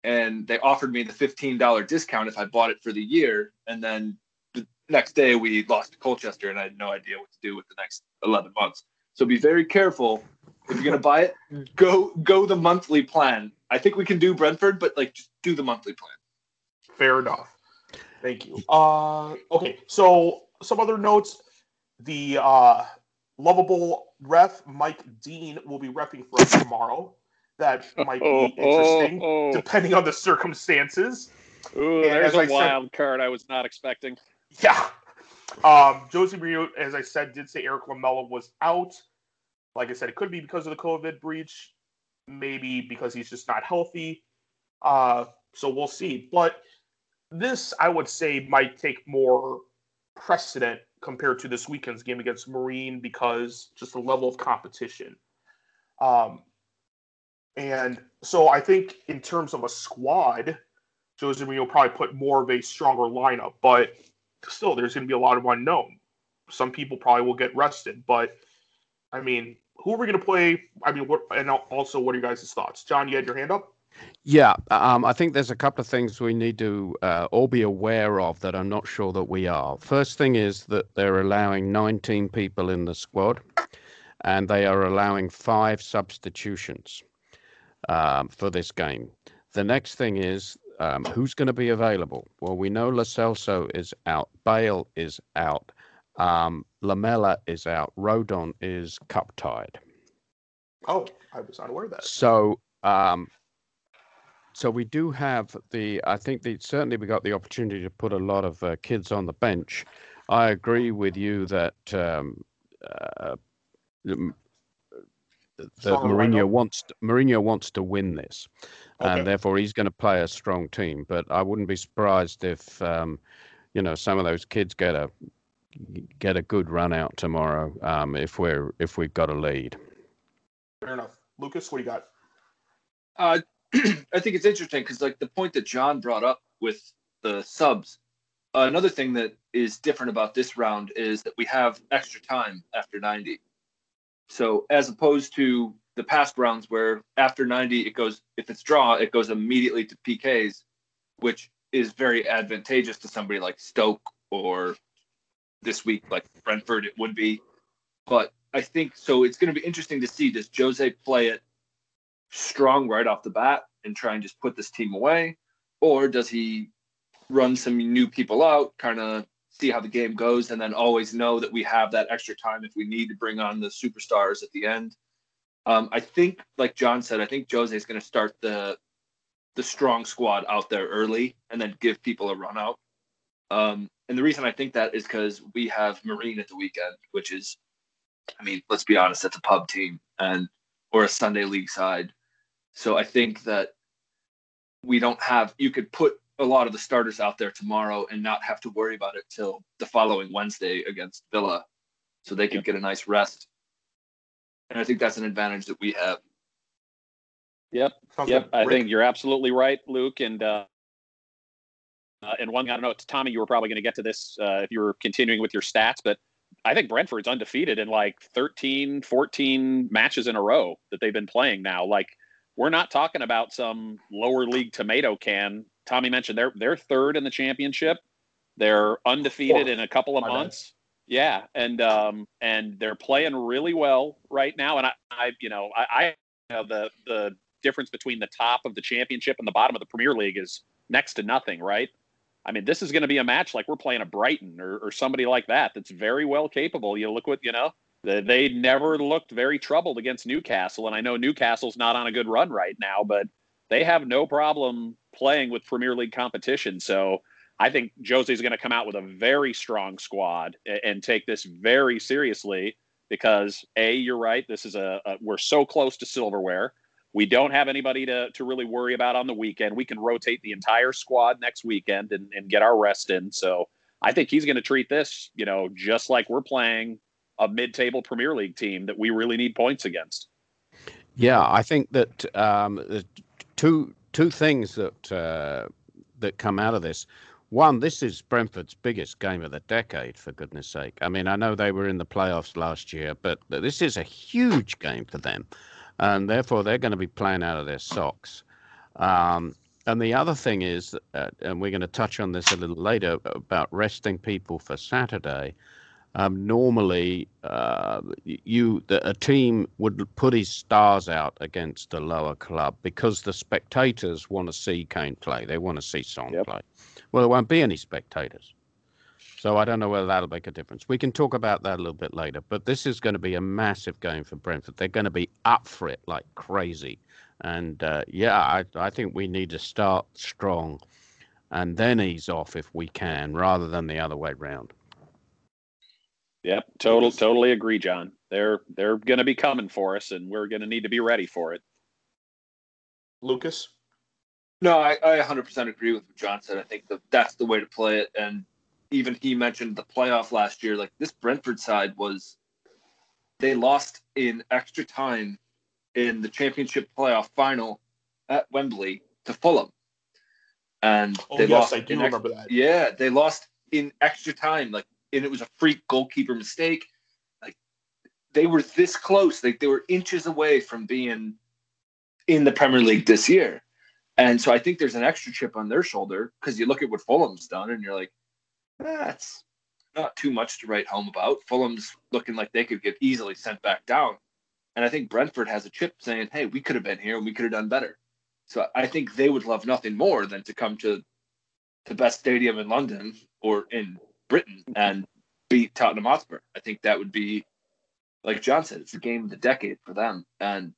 and they offered me the fifteen dollar discount if I bought it for the year, and then the next day we lost to Colchester, and I had no idea what to do with the next eleven months. So be very careful if you're gonna buy it. Go go the monthly plan. I think we can do Brentford, but like just do the monthly plan. Fair enough. Thank you. Uh, okay, so some other notes. The uh, lovable ref Mike Dean will be refing for us tomorrow. That might be interesting, Oh, oh, oh. depending on the circumstances. Ooh, And there's as I a said- wild card I was not expecting. Yeah. Um, Jose Mourinho, as I said, did say Erik Lamela was out. Like I said, it could be because of the COVID breach, maybe because he's just not healthy. Uh, so we'll see. But this, I would say, might take more precedent compared to this weekend's game against Marine because just the level of competition. Um, and so I think in terms of a squad, Jose Mourinho will probably put more of a stronger lineup, but still, there's going to be a lot of unknown. Some people probably will get rested, but I mean, who are we going to play? I mean, what, and also, what are your guys' thoughts? John, you had your hand up. Yeah, um, I think there's a couple of things we need to uh, all be aware of that I'm not sure that we are. First thing is that they're allowing 19 people in the squad, and they are allowing five substitutions um, for this game. The next thing is um, who's going to be available. Well, we know Lo Celso is out, Bale is out, um, Lamela is out, Rodon is cup tied. Oh, I was not aware of that. So, um, so we do have the. I think that certainly we got the opportunity to put a lot of uh, kids on the bench. I agree with you that um, uh, that Stronger Mourinho lineup? wants Mourinho wants to win this, Okay. and therefore he's going to play a strong team. But I wouldn't be surprised if um, you know some of those kids get a get a good run out tomorrow um, if we're if we've got a lead. Fair enough. Lucas, what do you got? Uh, I think it's interesting because, like, the point that John brought up with the subs. Uh, another thing that is different about this round is that we have extra time after 90. So, as opposed to the past rounds where after 90 it goes, if it's draw, it goes immediately to PKs, which is very advantageous to somebody like Stoke or this week like Brentford. It would be, but I think so. It's going to be interesting to see does Jose play it strong right off the bat and try and just put this team away? Or does he run some new people out, kind of see how the game goes, and then always know that we have that extra time if we need to bring on the superstars at the end? Um, I think, like John said, I think Jose is going to start the the strong squad out there early and then give people a run out. Um, and the reason I think that is because we have Marine at the weekend, which is, I mean, let's be honest, that's a pub team and or a Sunday league side. So I think that we don't have. You could put a lot of the starters out there tomorrow and not have to worry about it till the following Wednesday against Villa, so they could get a nice rest. And I think that's an advantage that we have. Yep. Sounds Yep, good. I think you're absolutely right, Luke. And uh, uh, and one, I don't know, Tommy, you were probably going to get to this uh, if you were continuing with your stats, but I think Brentford's undefeated in like 13, 14 matches in a row that they've been playing now. Like, we're not talking about some lower league tomato can. Tommy mentioned they're they're third in the championship. They're undefeated Fourth. in a couple of My bad. months. Yeah, and um and they're playing really well right now. And I, I you know, I, I you know, the the difference between the top of the championship and the bottom of the Premier League is next to nothing, right? I mean, this is going to be a match like we're playing a Brighton or, or somebody like that that's very well capable. You look what you know. They, they never looked very troubled against Newcastle, and I know Newcastle's not on a good run right now, but they have no problem playing with Premier League competition. So I think Jose's going to come out with a very strong squad and, take this very seriously because a you're right. This is a, a we're so close to silverware. We don't have anybody to, to really worry about on the weekend. We can rotate the entire squad next weekend and, and get our rest in. So I think he's going to treat this, you know, just like we're playing a mid-table Premier League team that we really need points against. Yeah, I think that um, two two things that uh, that come out of this. One, this is Brentford's biggest game of the decade, for goodness sake. I mean, I know they were in the playoffs last year, but this is a huge game for them. and therefore they're going to be playing out of their socks. Um, and the other thing is, uh, and we're going to touch on this a little later about resting people for Saturday. Um, normally, uh, you the, a team would put his stars out against a lower club because the spectators want to see Kane play. They want to see Son Yep. play. Well, there won't be any spectators. So I don't know whether that'll make a difference. We can talk about that a little bit later. But this is going to be a massive game for Brentford. They're going to be up for it like crazy. And uh, yeah, I, I think we need to start strong and then ease off if we can, rather than the other way round. Yep, total, totally agree, John. They're they're going to be coming for us, and we're going to need to be ready for it. Lucas? No, I, I 100% agree with what John said. I think that that's the way to play it. And even he mentioned the playoff last year. Like this Brentford side was, they lost in extra time in the championship playoff final at Wembley to Fulham. And Oh, they yes, lost I do in ex- remember that. Yeah, they lost in extra time. Like, and it was a freak goalkeeper mistake. Like, they were this close. Like, they were inches away from being in the Premier League this year. And so I think there's an extra chip on their shoulder because you look at what Fulham's done and you're like, that's not too much to write home about. Fulham's looking like they could get easily sent back down. And I think Brentford has a chip saying, hey, we could have been here and we could have done better. So I think they would love nothing more than to come to the best stadium in London or in Britain and beat Tottenham Hotspur. I think that would be, like John said, it's the game of the decade for them. And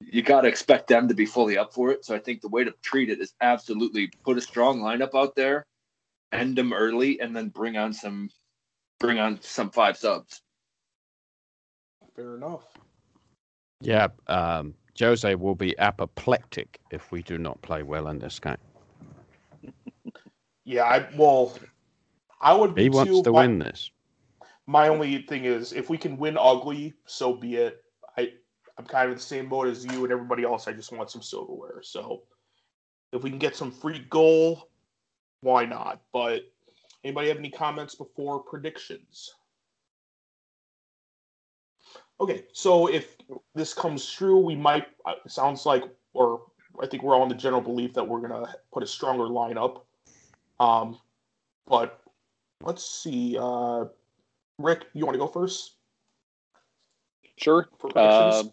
you got to expect them to be fully up for it. So I think the way to treat it is absolutely put a strong lineup out there, end them early, and then bring on some, bring on some five subs. Fair enough. Yeah, um, Jose will be apoplectic if we do not play well in this game. Yeah, I well, I would be He wants too. to My- win this. My only thing is, if we can win ugly, so be it. I I'm kind of the same boat as you and everybody else. I just want some silverware. So if we can get some free goal, why not? But anybody have any comments before predictions? Okay, so if this comes true, we might. uh, It sounds like, or I think we're all in the general belief that we're gonna put a stronger lineup. Um, but let's see. Uh, Rick, you want to go first Sure. Um,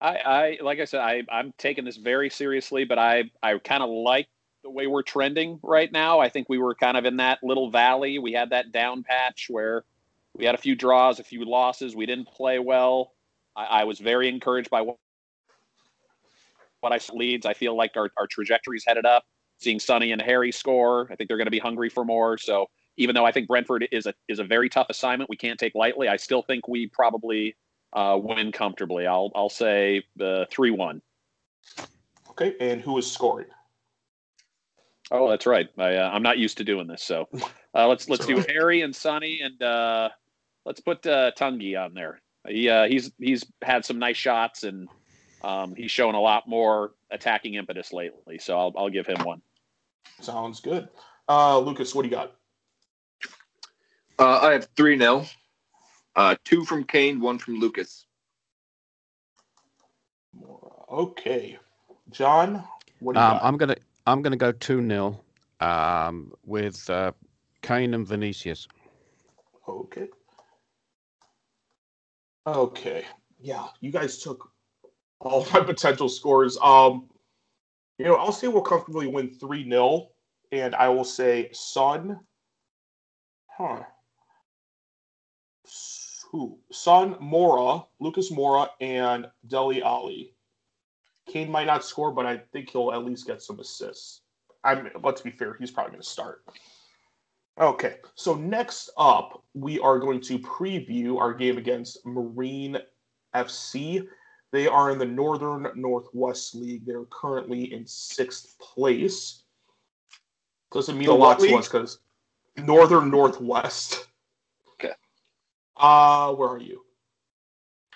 I, I like I said, I, I'm taking this very seriously, but I, I kind of like the way we're trending right now. I think we were kind of in that little valley. We had that down patch where we had a few draws, a few losses. We didn't play well. I, I was very encouraged by what, what I leads. I feel like our, our trajectory's headed up. Seeing Sonny and Harry score, I think they're going to be hungry for more. So even though I think Brentford is a is a very tough assignment, we can't take lightly. I still think we probably uh, win comfortably. I'll I'll say three one. okay, and who is scoring? Oh, that's right. I, uh, I'm not used to doing this, so uh, let's let's do Harry and Sonny, and uh, let's put uh, Tanguy on there. He uh, he's he's had some nice shots, and um, he's shown a lot more attacking impetus lately. So I'll I'll give him one. Sounds good. Uh, Lucas, what do you got? Uh, I have 3 0. Uh, two from Kane, one from Lucas. Okay, John, what do you Um, got? I'm gonna I'm gonna go two 0 um, with uh, Kane and Vinicius. Okay. Okay. Yeah, you guys took all my potential scores. Um, you know, I'll say we'll comfortably win 3 0, and I will say Son. Huh. Who? Son, Moura, Lucas Moura, and Dele Alli. Kane might not score, but I think he'll at least get some assists. I'm. Let's be fair; he's probably going to start. Okay, so next up, we are going to preview our game against Marine FC. They are in the Northern Northwest League. They're currently in sixth place. Doesn't mean The a lot what to us because Northern Northwest. Uh, where are you?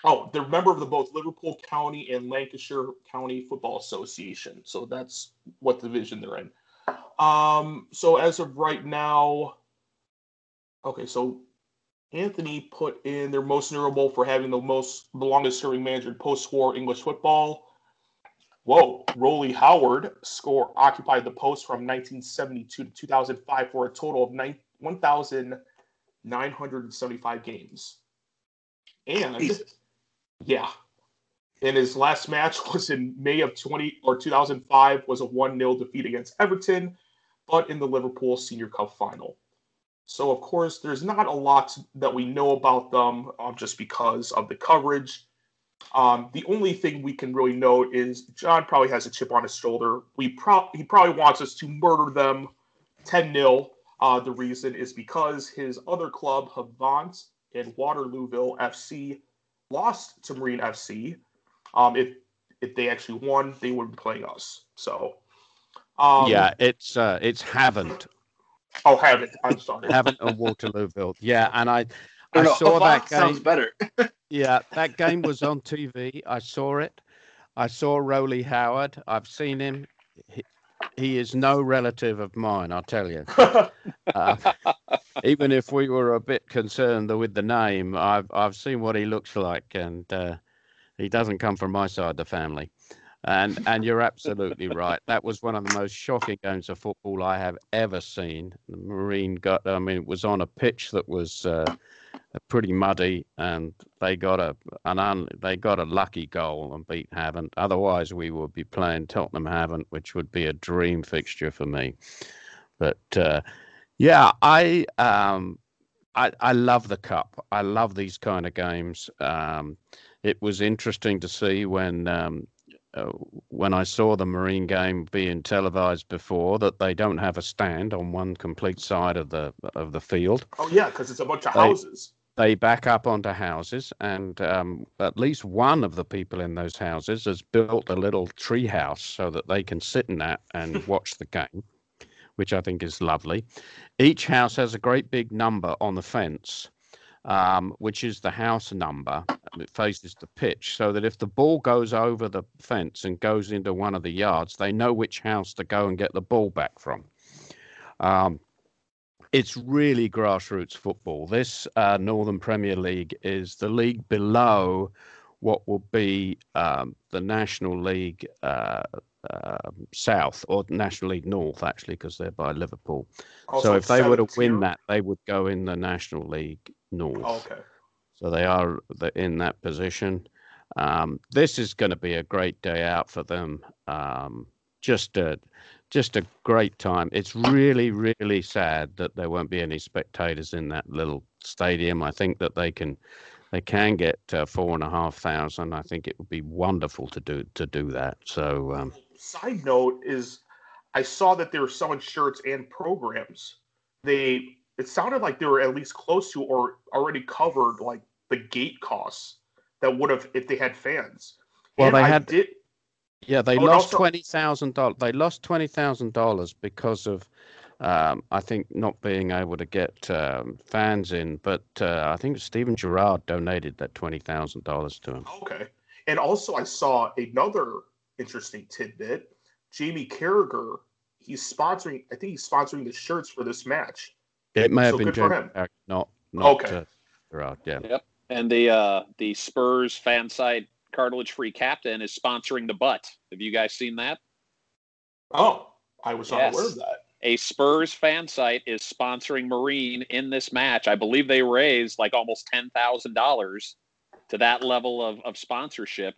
Oh, they're member of the both Liverpool County and Lancashire County Football Association. So that's what division they're in. Um, so as of right now, okay, so Anthony put in their most notable for having the most the longest serving manager in post-war English football. Whoa, Roly Howard score occupied the post from 1972 to 2005 for a total of 9, 1,000. 975 games. And Jesus. yeah. And his last match was in May of 20 or 2005 was a 1-0 defeat against Everton, but in the Liverpool Senior Cup final. So of course, there's not a lot that we know about them um, just because of the coverage. Um, the only thing we can really note is John probably has a chip on his shoulder. We pro- he probably wants us to murder them 10 0 uh, the reason is because his other club, Havant and Waterlooville FC, lost to Marine FC. Um, if if they actually won, they would be playing us. So, um, yeah, it's uh, it's haven't Oh, have it. I'm sorry. haven't or Waterlooville. Yeah, and I I I don't know. saw that Havant sounds better. Yeah, that game was on TV. I saw it. I saw Roly Howard. I've seen him. He, he is no relative of mine, I'll tell you. Uh, even if we were a bit concerned with the name, I've I've seen what he looks like, and uh, he doesn't come from my side of the family. And and you're absolutely right. That was one of the most shocking games of football I have ever seen. The Marine got. I mean, it was on a pitch that was. Uh, pretty muddy, and they got a an un, they got a lucky goal and beat Havant. Otherwise, we would be playing Tottenham Havant, which would be a dream fixture for me. But uh, yeah, I um, I I love the cup. I love these kind of games. Um, it was interesting to see when. Um, uh, when I saw the Marine game being televised before, that they don't have a stand on one complete side of the of the field oh yeah, because it's a bunch of They- houses. They back up onto houses, and um, at least one of the people in those houses has built a little tree house so that they can sit in that and watch the game, which I think is lovely. Each house has a great big number on the fence, um, which is the house number. It faces the pitch, so that if the ball goes over the fence and goes into one of the yards, they know which house to go and get the ball back from. Um, it's really grassroots football. This uh, Northern Premier League is the league below what will be um, the National League uh, um South or National League North, actually, because they're by Liverpool. Also, so if they were to win that, they would go in the National League North. Oh, okay. So they are in that position. Um, this is going to be a great day out for them. Um, just a just a great time. It's really really sad that there won't be any spectators in that little stadium. I think that they can they can get uh, four and a half thousand. I think it would be wonderful to do to do that. So um, Side note is, I saw that they were selling shirts and programs. They it sounded like they were at least close to or already covered like the gate costs that would have if they had fans. Well, And they I had- did. Yeah, they Oh, lost also- twenty thousand dollars. They lost twenty thousand dollars because of, um, I think, not being able to get um, fans in. But uh, I think Steven Gerrard donated that twenty thousand dollars to him. Okay. And also, I saw another interesting tidbit. Jamie Carragher, he's sponsoring. I think he's sponsoring the shirts for this match. It may have been good for Jamie him. Carragher, not not Okay. uh, Gerrard. Yeah. And the uh, the Spurs fan site cartilage free captain is sponsoring the butt. Have you guys seen that? Oh, I was not Yes. aware of that. A Spurs fan site is sponsoring Marine in this match. I believe they raised like almost ten thousand dollars to that level of, of sponsorship.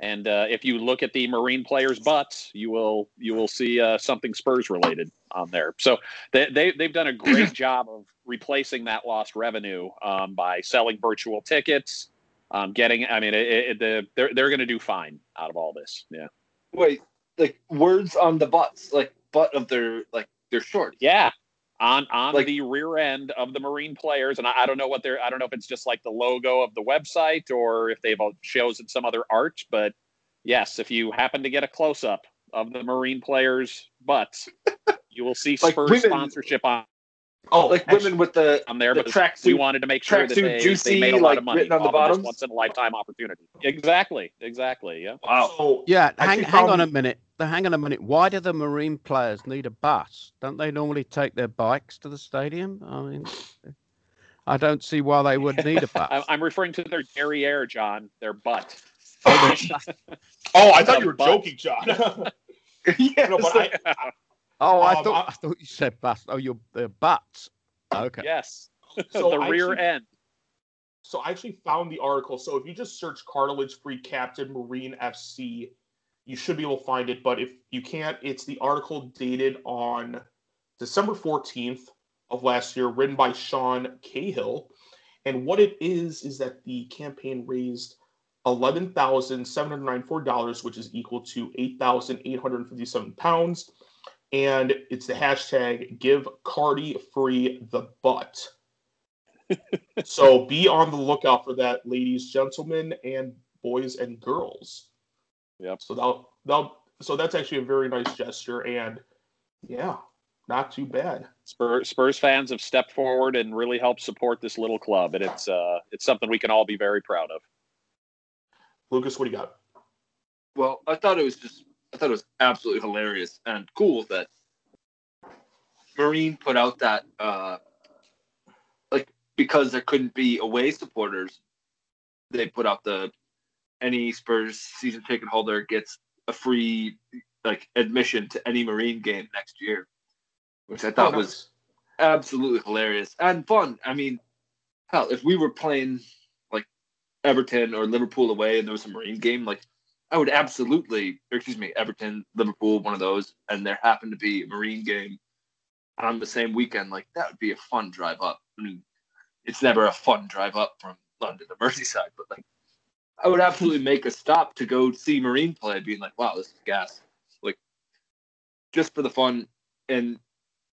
And uh, if you look at the Marine players' butts, you will you will see uh, something Spurs related on there. So they, they they've done a great job of replacing that lost revenue um, by selling virtual tickets, um, getting. I mean, it, it, the, they're they're going to do fine out of all this. Yeah. Wait, like words on the butts, like butt of their like their shorts. Yeah, on on Like- the rear end of the Marine players, and I, I don't know what they're. I don't know if it's just like the logo of the website or if they've chosen some other art. But yes, if you happen to get a close up of the Marine players' butts, you will see Like Spurs women- sponsorship on, Oh, like actually- women with the on there. The But tracksuit- we wanted to make sure that tracksuit they, juicy, they made a lot like, of money on the off of this once in a lifetime opportunity. Exactly, exactly. Yeah. wow. So, Yeah. I Hang, actually hang on a minute. Hang on a minute. Why do the Marine players need a bus? Don't they normally take their bikes to the stadium? I mean, I don't see why they would need a bus. I'm referring to their derriere, John, their butt. Oh, oh I thought you were But- joking, John. yeah, no, but I, oh, I um, thought I- I thought you said bus. Oh, your the butts. Okay. Yes, so the I rear actually- end. So I actually found the article. So if you just search cartilage free Captain Marine FC, you should be able to find it. But if you can't, it's the article dated on December 14th of last year, written by Sean Cahill. And what it is, is that the campaign raised $11,794, which is equal to 8,857 pounds. And it's the hashtag give Cardi free the butt so be on the lookout for that, ladies, gentlemen, and boys and girls. Yep. So that that so that's actually a very nice gesture, and yeah, not too bad. Spurs, Spurs fans have stepped forward and really helped support this little club, and it's uh, it's something we can all be very proud of. Lucas, what do you got? Well, I thought it was just I thought it was absolutely hilarious and cool that Marine put out that uh like because there couldn't be away supporters, they put out the any Spurs season ticket holder gets a free like admission to any Marine game next year. Which I thought Oh, was absolutely hilarious and fun. I mean, hell, if we were playing like Everton or Liverpool away and there was a Marine game, like I would absolutely, excuse me, Everton, Liverpool, one of those, and there happened to be a Marine game on the same weekend. Like that would be a fun drive up. I mean, it's never a fun drive up from London to Merseyside, but like I would absolutely make a stop to go see Marine play, being like, wow, this is gas. Like just for the fun. And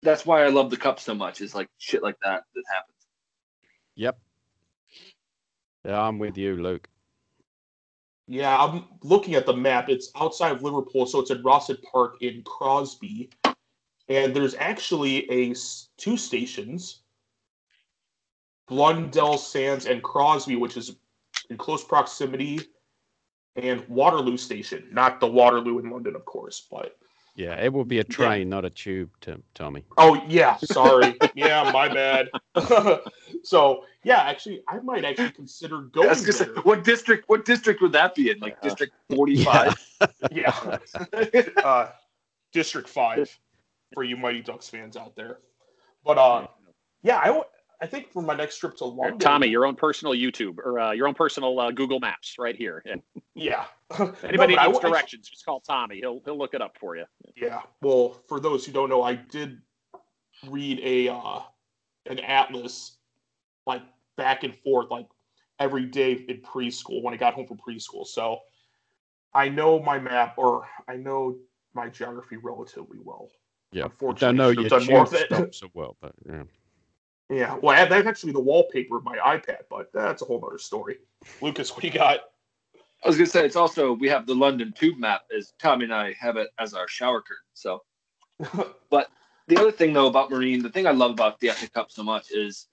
that's why I love the cup so much, is like shit like that that happens. Yep. Yeah, I'm with you, Luke. Yeah, I'm looking at the map. It's outside of Liverpool, so it's at Rossett Park in Crosby, and there's actually a two stations, Blundell Sands and Crosby, which is in close proximity, and Waterloo Station. Not the Waterloo in London, of course, but Yeah, it will be a train, not a tube, Tim, Tommy. oh yeah, sorry, yeah, my bad. so yeah, actually, I might actually consider I going was gonna say, what district? What district would that be in? Like Yeah. District Forty-Five. Yeah. uh, District Five for you Mighty Ducks fans out there. But uh, yeah, I, w- I think for my next trip to London, Tommy, your own personal YouTube or uh, your own personal uh, Google Maps right here. And yeah. anybody No, but I needs w- I- directions, just call Tommy. He'll he'll look it up for you. Yeah. Well, for those who don't know, I did read a uh, an atlas like back and forth like every day in preschool when I got home from preschool. So I know my map or I know my geography relatively well. Yeah. I Unfortunately, don't know should your have done more tube of it. so well, but yeah. Yeah, well, I that's actually the wallpaper of my iPad, but that's a whole other story. Lucas, what do you got? I was gonna say it's also we have the London Tube map as Tommy and I have it as our shower curtain. So, but the other thing though about Marine, the thing I love about the FA Cup so much is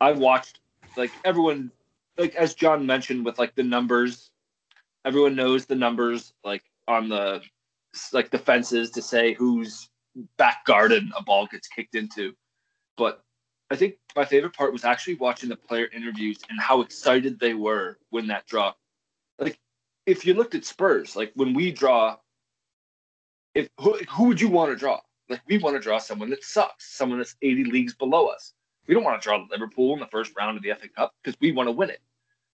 I watched like everyone, like as John mentioned with like the numbers, everyone knows the numbers like on the like the fences to say whose back garden a ball gets kicked into, but I think my favorite part was actually watching the player interviews and how excited they were when that draw like if you looked at Spurs, like when we draw, if who, who would you want to draw? Like we want to draw someone that sucks, someone that's 80 leagues below us. We don't want to draw Liverpool in the first round of the FA Cup because we want to win it.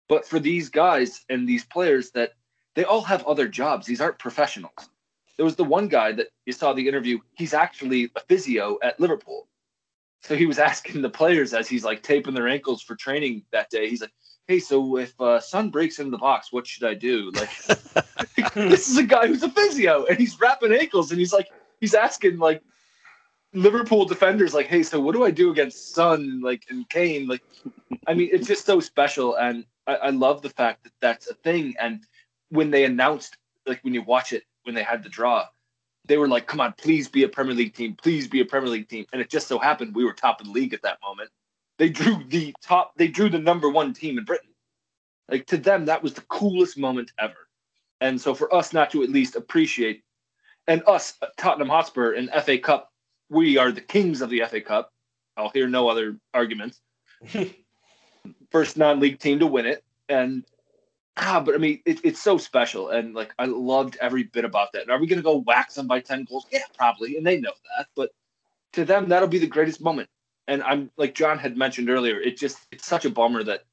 But for these guys and these players that they all have other jobs. These aren't professionals. There was the one guy that you saw the interview. He's actually a physio at Liverpool. So he was asking the players as he's like taping their ankles for training that day. He's like, "Hey, so if uh, Son breaks into the box, what should I do?" Like, this is a guy who's a physio and he's wrapping ankles and he's like, he's asking like Liverpool defenders, like, "Hey, so what do I do against Son like and Kane?" Like, I mean, it's just so special, and I, I love the fact that that's a thing. And when they announced, like, when you watch it, when they had the draw, they were like, "Come on, please be a Premier League team, please be a Premier League team." And it just so happened we were top of the league at that moment. They drew the top, they drew the number one team in Britain. Like to them, that was the coolest moment ever. And so for us not to at least appreciate, and us, Tottenham Hotspur and FA Cup, we are the kings of the FA Cup. I'll hear no other arguments. first non-league team to win it, and ah, but I mean, it, it's so special, and like I loved every bit about that. And are we going to go wax them by ten goals? Yeah, probably, and they know that. But to them, that'll be the greatest moment. And I'm like John had mentioned earlier, it just it's such a bummer that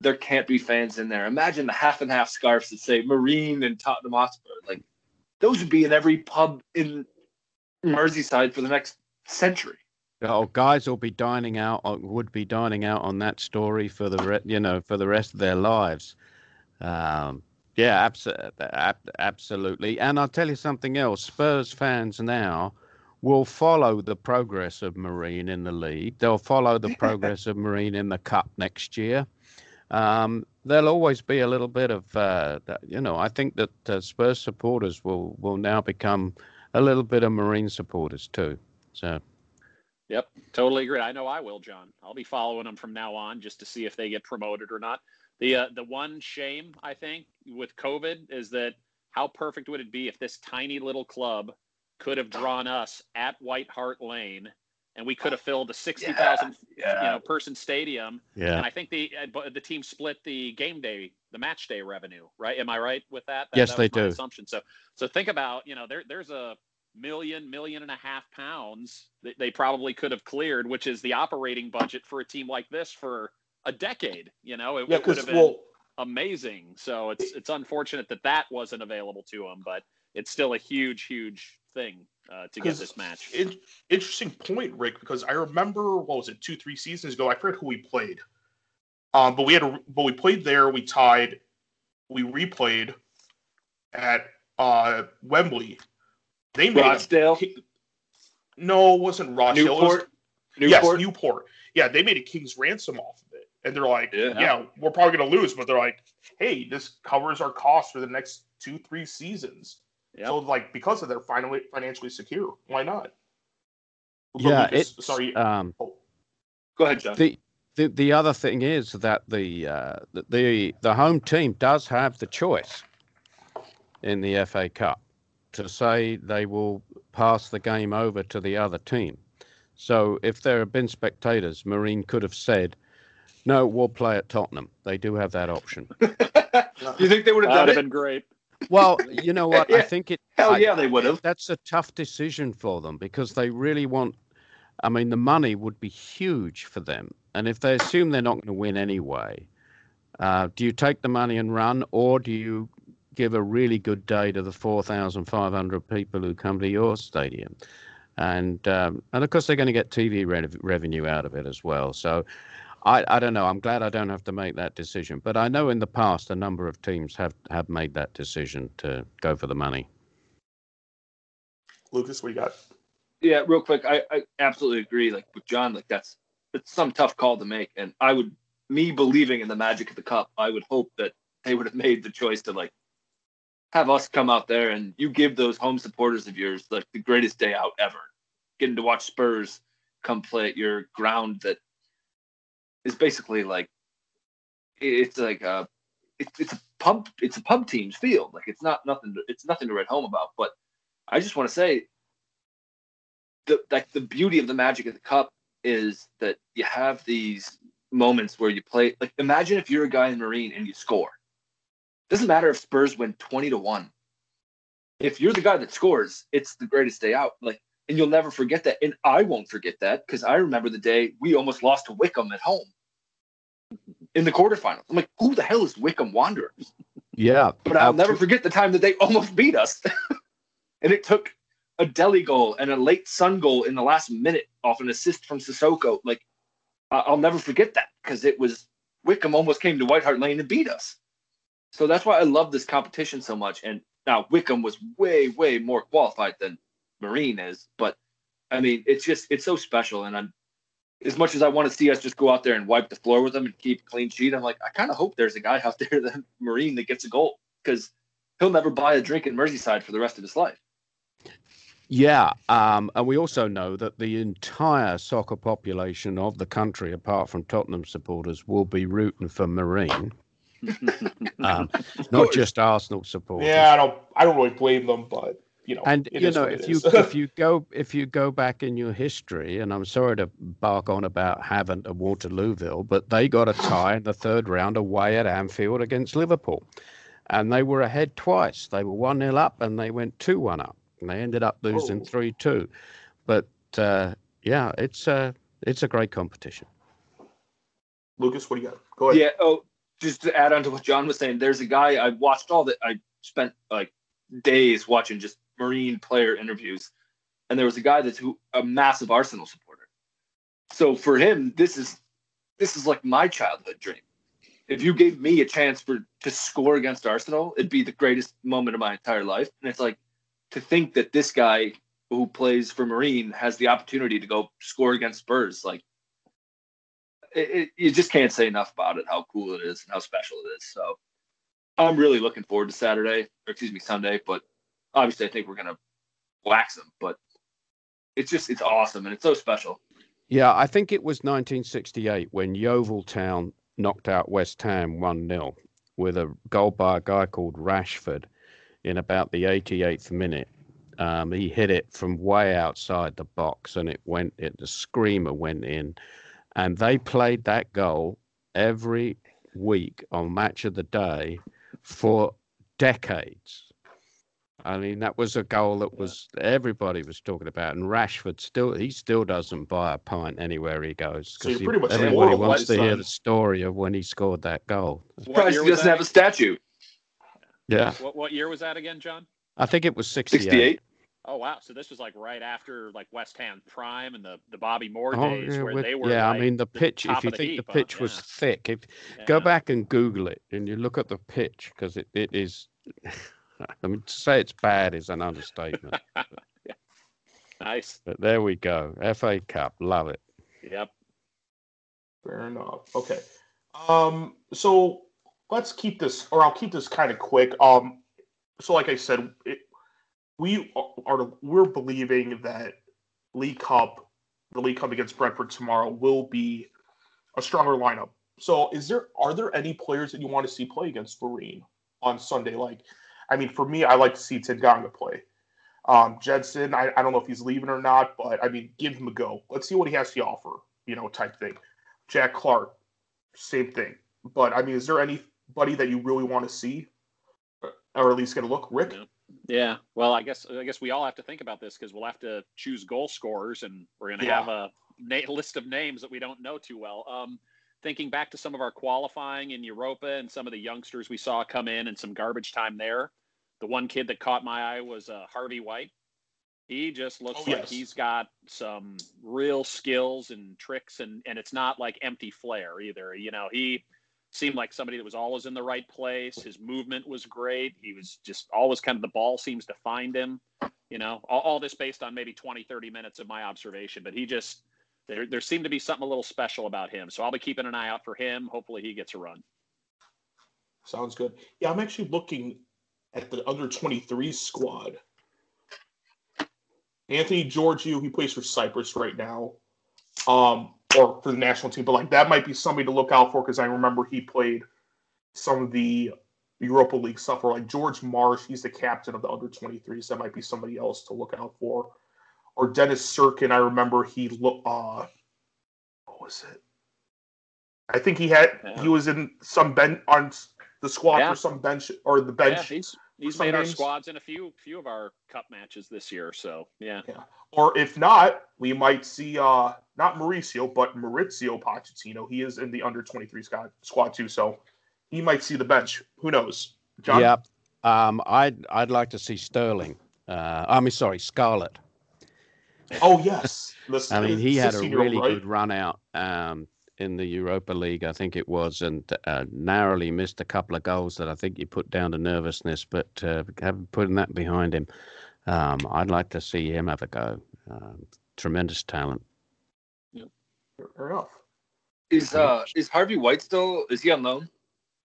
there can't be fans in there. Imagine the half and half scarves that say Marine and Tottenham Hotspur. Like those would be in every pub in Merseyside for the next century. Oh, guys will be dining out, or would be dining out on that story for the, re- you know, for the rest of their lives. Um, yeah, abso- ab- absolutely. And I'll tell you something else. Spurs fans now will follow the progress of Marine in the league. They'll follow the progress of Marine in the cup next year. Um, there'll always be a little bit of, uh, you know, I think that uh, Spurs supporters will will now become a little bit of Marine supporters too. So. Yep, totally agree. I know I will, John. I'll be following them from now on just to see if they get promoted or not. The uh, the one shame I think with COVID is that how perfect would it be if this tiny little club could have drawn us at White Hart Lane and we could have filled a sixty thousand yeah. you know person stadium. Yeah. And I think the uh, the team split the game day, the match day revenue, right? Am I right with that? that Yes, that they my do. Assumption. So so think about you know there there's a million million and a half pounds that they probably could have cleared, which is the operating budget for a team like this for a decade. You know, it, Yeah, it would have been well, amazing. So it's it's unfortunate that that wasn't available to them, but it's still a huge huge thing uh, to get 'Cause this match. in- interesting point, Rick, because I remember what was it, two, three seasons ago? I forget who we played. Um, but we had a, but we played there. We tied. We replayed at uh Wembley. They made a- no, it wasn't Rochdale. It was- Newport, Newport. Yes, Newport. Yeah, they made a king's ransom off of it, and they're like, Yeah. yeah, we're probably gonna lose, but they're like, hey, this covers our costs for the next two, three seasons. Yep. So like because of they're finally financially secure, why not? But Yeah, Lucas, it's sorry. um, oh, Go ahead, John. the, the the other thing is that the uh, the- the the home team does have the choice in the FA Cup to say they will pass the game over to the other team. So if there had been spectators, Marine could have said, "No, we'll play at Tottenham." They do have that option. Do you think they would have done That would have it? been great. Well, you know what? I think it. Hell I- yeah, they would have. That's a tough decision for them because they really want. I mean, the money would be huge for them, and if they assume they're not going to win anyway, uh, do you take the money and run, or do you give a really good day to the four thousand five hundred people who come to your stadium? And um, and of course they're going to get TV rev- revenue out of it as well. So. I, I don't know. I'm glad I don't have to make that decision, but I know in the past a number of teams have, have made that decision to go for the money. Lucas, what you got? Yeah, real quick, I, I absolutely agree. Like with John, like that's it's some tough call to make, and I would, me believing in the magic of the cup, I would hope that they would have made the choice to like have us come out there and you give those home supporters of yours like the greatest day out ever, getting to watch Spurs come play at your ground that is basically like it's like a it's it's a pub it's a pub team's field like it's not nothing to, it's nothing to write home about but I just want to say the like the beauty of the magic of the cup is that you have these moments where you play like imagine if you're a guy in the Marine and you score. Doesn't matter if Spurs win 20 to 1. If you're the guy that scores, it's the greatest day out. Like and you'll never forget that. And I won't forget that because I remember the day we almost lost to Wycombe at home in the quarterfinals. I'm like, who the hell is Wycombe Wanderers? Yeah, But I'll never forget the time that they almost beat us. and it took a Dele goal and a late Son goal in the last minute off an assist from Sissoko. Like, I'll never forget that because it was Wycombe almost came to White Hart Lane and beat us. So that's why I love this competition so much. And now Wycombe was way, way more qualified than Marine is. But I mean, it's just, it's so special. And I'm, as much as I want to see us just go out there and wipe the floor with them and keep clean sheet, I'm like, I kind of hope there's a guy out there, that Marine, that gets a goal because he'll never buy a drink in Merseyside for the rest of his life. Yeah, um, and we also know that the entire soccer population of the country, apart from Tottenham supporters, will be rooting for Marine, um, not just Arsenal supporters. Yeah, I don't I don't really blame them, but you know, And you know, if you if you go if you go back in your history, and I'm sorry to bark on about Havant and Waterlooville, but they got a tie in the third round away at Anfield against Liverpool, and they were ahead twice. They were one 0 up, and they went two one up, and they ended up losing Oh. three two. But uh, yeah, it's a it's a great competition. Lucas, what do you got? Go ahead. Yeah. Oh, just to add on to what John was saying, there's a guy I watched all that. I spent like days watching just Marine player interviews, and there was a guy that's who a massive Arsenal supporter. So for him, this is this is like my childhood dream. If you gave me a chance for to score against Arsenal, it'd be the greatest moment of my entire life. And it's like to think that this guy who plays for Marine has the opportunity to go score against Spurs, like it, it, you just can't say enough about it, how cool it is and how special it is. So I'm really looking forward to Saturday, or excuse me, Sunday. But obviously, I think we're gonna wax them. But it's just it's awesome and it's so special. Yeah, I think it was 1968 when Yeovil Town knocked out West Ham 1 0 with a goal by a guy called Rashford in about the 88th minute. Um, he hit it from way outside the box and it went, it, the screamer went in. And they played that goal every week on Match of the Day for decades. I mean, that was a goal that was everybody was talking about, and Rashford still he still doesn't buy a pint anywhere he goes So pretty much everybody immortal, wants right, to hear the story of when he scored that goal. Surprised he doesn't have a statue. Yeah, What, what year was that again, John? I think it was 68. 68. Oh wow! So this was like right after like West Ham prime and the the Bobby Moore Oh, days yeah, where with- they were. yeah, like, I mean the the pitch. top If you of the think heap, the huh? pitch was Yeah. thick, if go back and Google it, and you look at the pitch because it, it is. I mean, to say it's bad is an understatement. Nice. but there we go. FA Cup, love it. Yep. Fair enough. Okay. Um, so let's keep this, or I'll keep this kind of quick. Um, so like I said, it, we are we're believing that League Cup, the League Cup against Brentford tomorrow, will be a stronger lineup. So is there are there any players that you want to see play against Marine on Sunday? Like, I mean, for me, I like to see Tanganga play. Um, Gedson, I, I don't know if he's leaving or not, but I mean, give him a go. Let's see what he has to offer, you know, type thing. Jack Clarke, same thing. But I mean, is there anybody that you really want to see, or at least get a look? Rick, No. Yeah. Well, I guess I guess we all have to think about this because we'll have to choose goal scorers, and we're going to Yeah. have a na- list of names that we don't know too well. Um, thinking back to some of our qualifying in Europa and some of the youngsters we saw come in and some garbage time there. The one kid that caught my eye was uh, Harvey White. He just looks Oh, like yes. he's got some real skills and tricks, and and it's not like empty flair either. You know, he seemed like somebody that was always in the right place. His movement was great. He was just always kind of the ball seems to find him. You know, all, all this based on maybe 20, 30 minutes of my observation, but he just there there seemed to be something a little special about him. So I'll be keeping an eye out for him. Hopefully he gets a run. sounds good. Yeah, I'm actually looking at the under 23 squad. Anthony Georgiou, he plays for Cyprus right now, um, or for the national team. But like that might be somebody to look out for because I remember he played some of the Europa League stuff. Or like George Marsh, he's the captain of the under 23s. That might be somebody else to look out for. Or Dennis Cirkin, I remember he look. Uh, what was it? I think he had Yeah. he was in some bench on the squad Yeah. for some bench or the Yeah, bench. he's he's some made our squads in a few few of our cup matches this year. So yeah, Or if not, we might see uh not Mauricio, but Maurizio Pochettino. He is in the under 23 squad squad too, so he might see the bench. Who knows? John? Yep. Um, I'd I'd like to see Sterling. Uh, I mean, sorry, Scarlett. Oh yes. The- I mean, he had a really right? good run out um, in the Europa League, I think it was, and uh, narrowly missed a couple of goals that I think he put down to nervousness, but uh, having putting that behind him, um, I'd like to see him have a go. Um, tremendous talent. Fair enough. Is uh is Harvey White still? Is he on loan?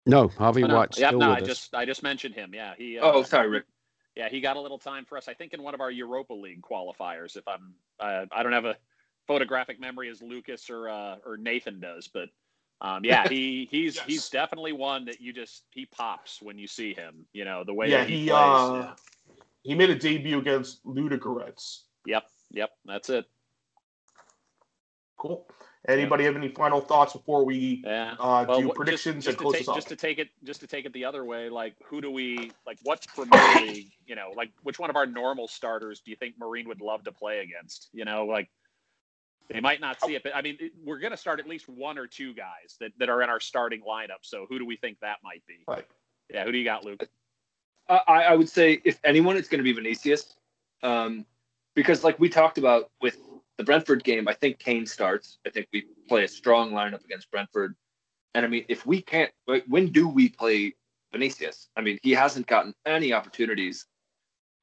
No, Harvey Oh, no. White's yeah, still no, with I us. just I just mentioned him. Yeah, he. Uh, Oh, sorry, Rick. Yeah, he got a little time for us. I think in one of our Europa League qualifiers. If I'm, uh, I don't have a photographic memory as Lucas or uh, or Nathan does, but um, yeah, he he's Yes. he's definitely one that you just he pops when you see him. You know the way Yeah, that he, he plays. uh yeah. he made a debut against Ludogorets. Yep, yep, that's it. Cool. Anybody have any final thoughts before we Yeah. uh, Well, do what- predictions just, and just close to this take, off? just to take it just to take it the other way like who do we like what premier league you know like which one of our normal starters do you think marine would love to play against you know like they might not see it but i mean it, we're going to start at least one or two guys that, that are in our starting lineup so who do we think that might be Right. yeah who do you got luke I, I would say if anyone, it's going to be Vinicius, um, because like we talked about with the Brentford game, I think Kane starts. I think we play a strong lineup against Brentford, and I mean, if we can't, like, when do we play Vinicius? I mean, he hasn't gotten any opportunities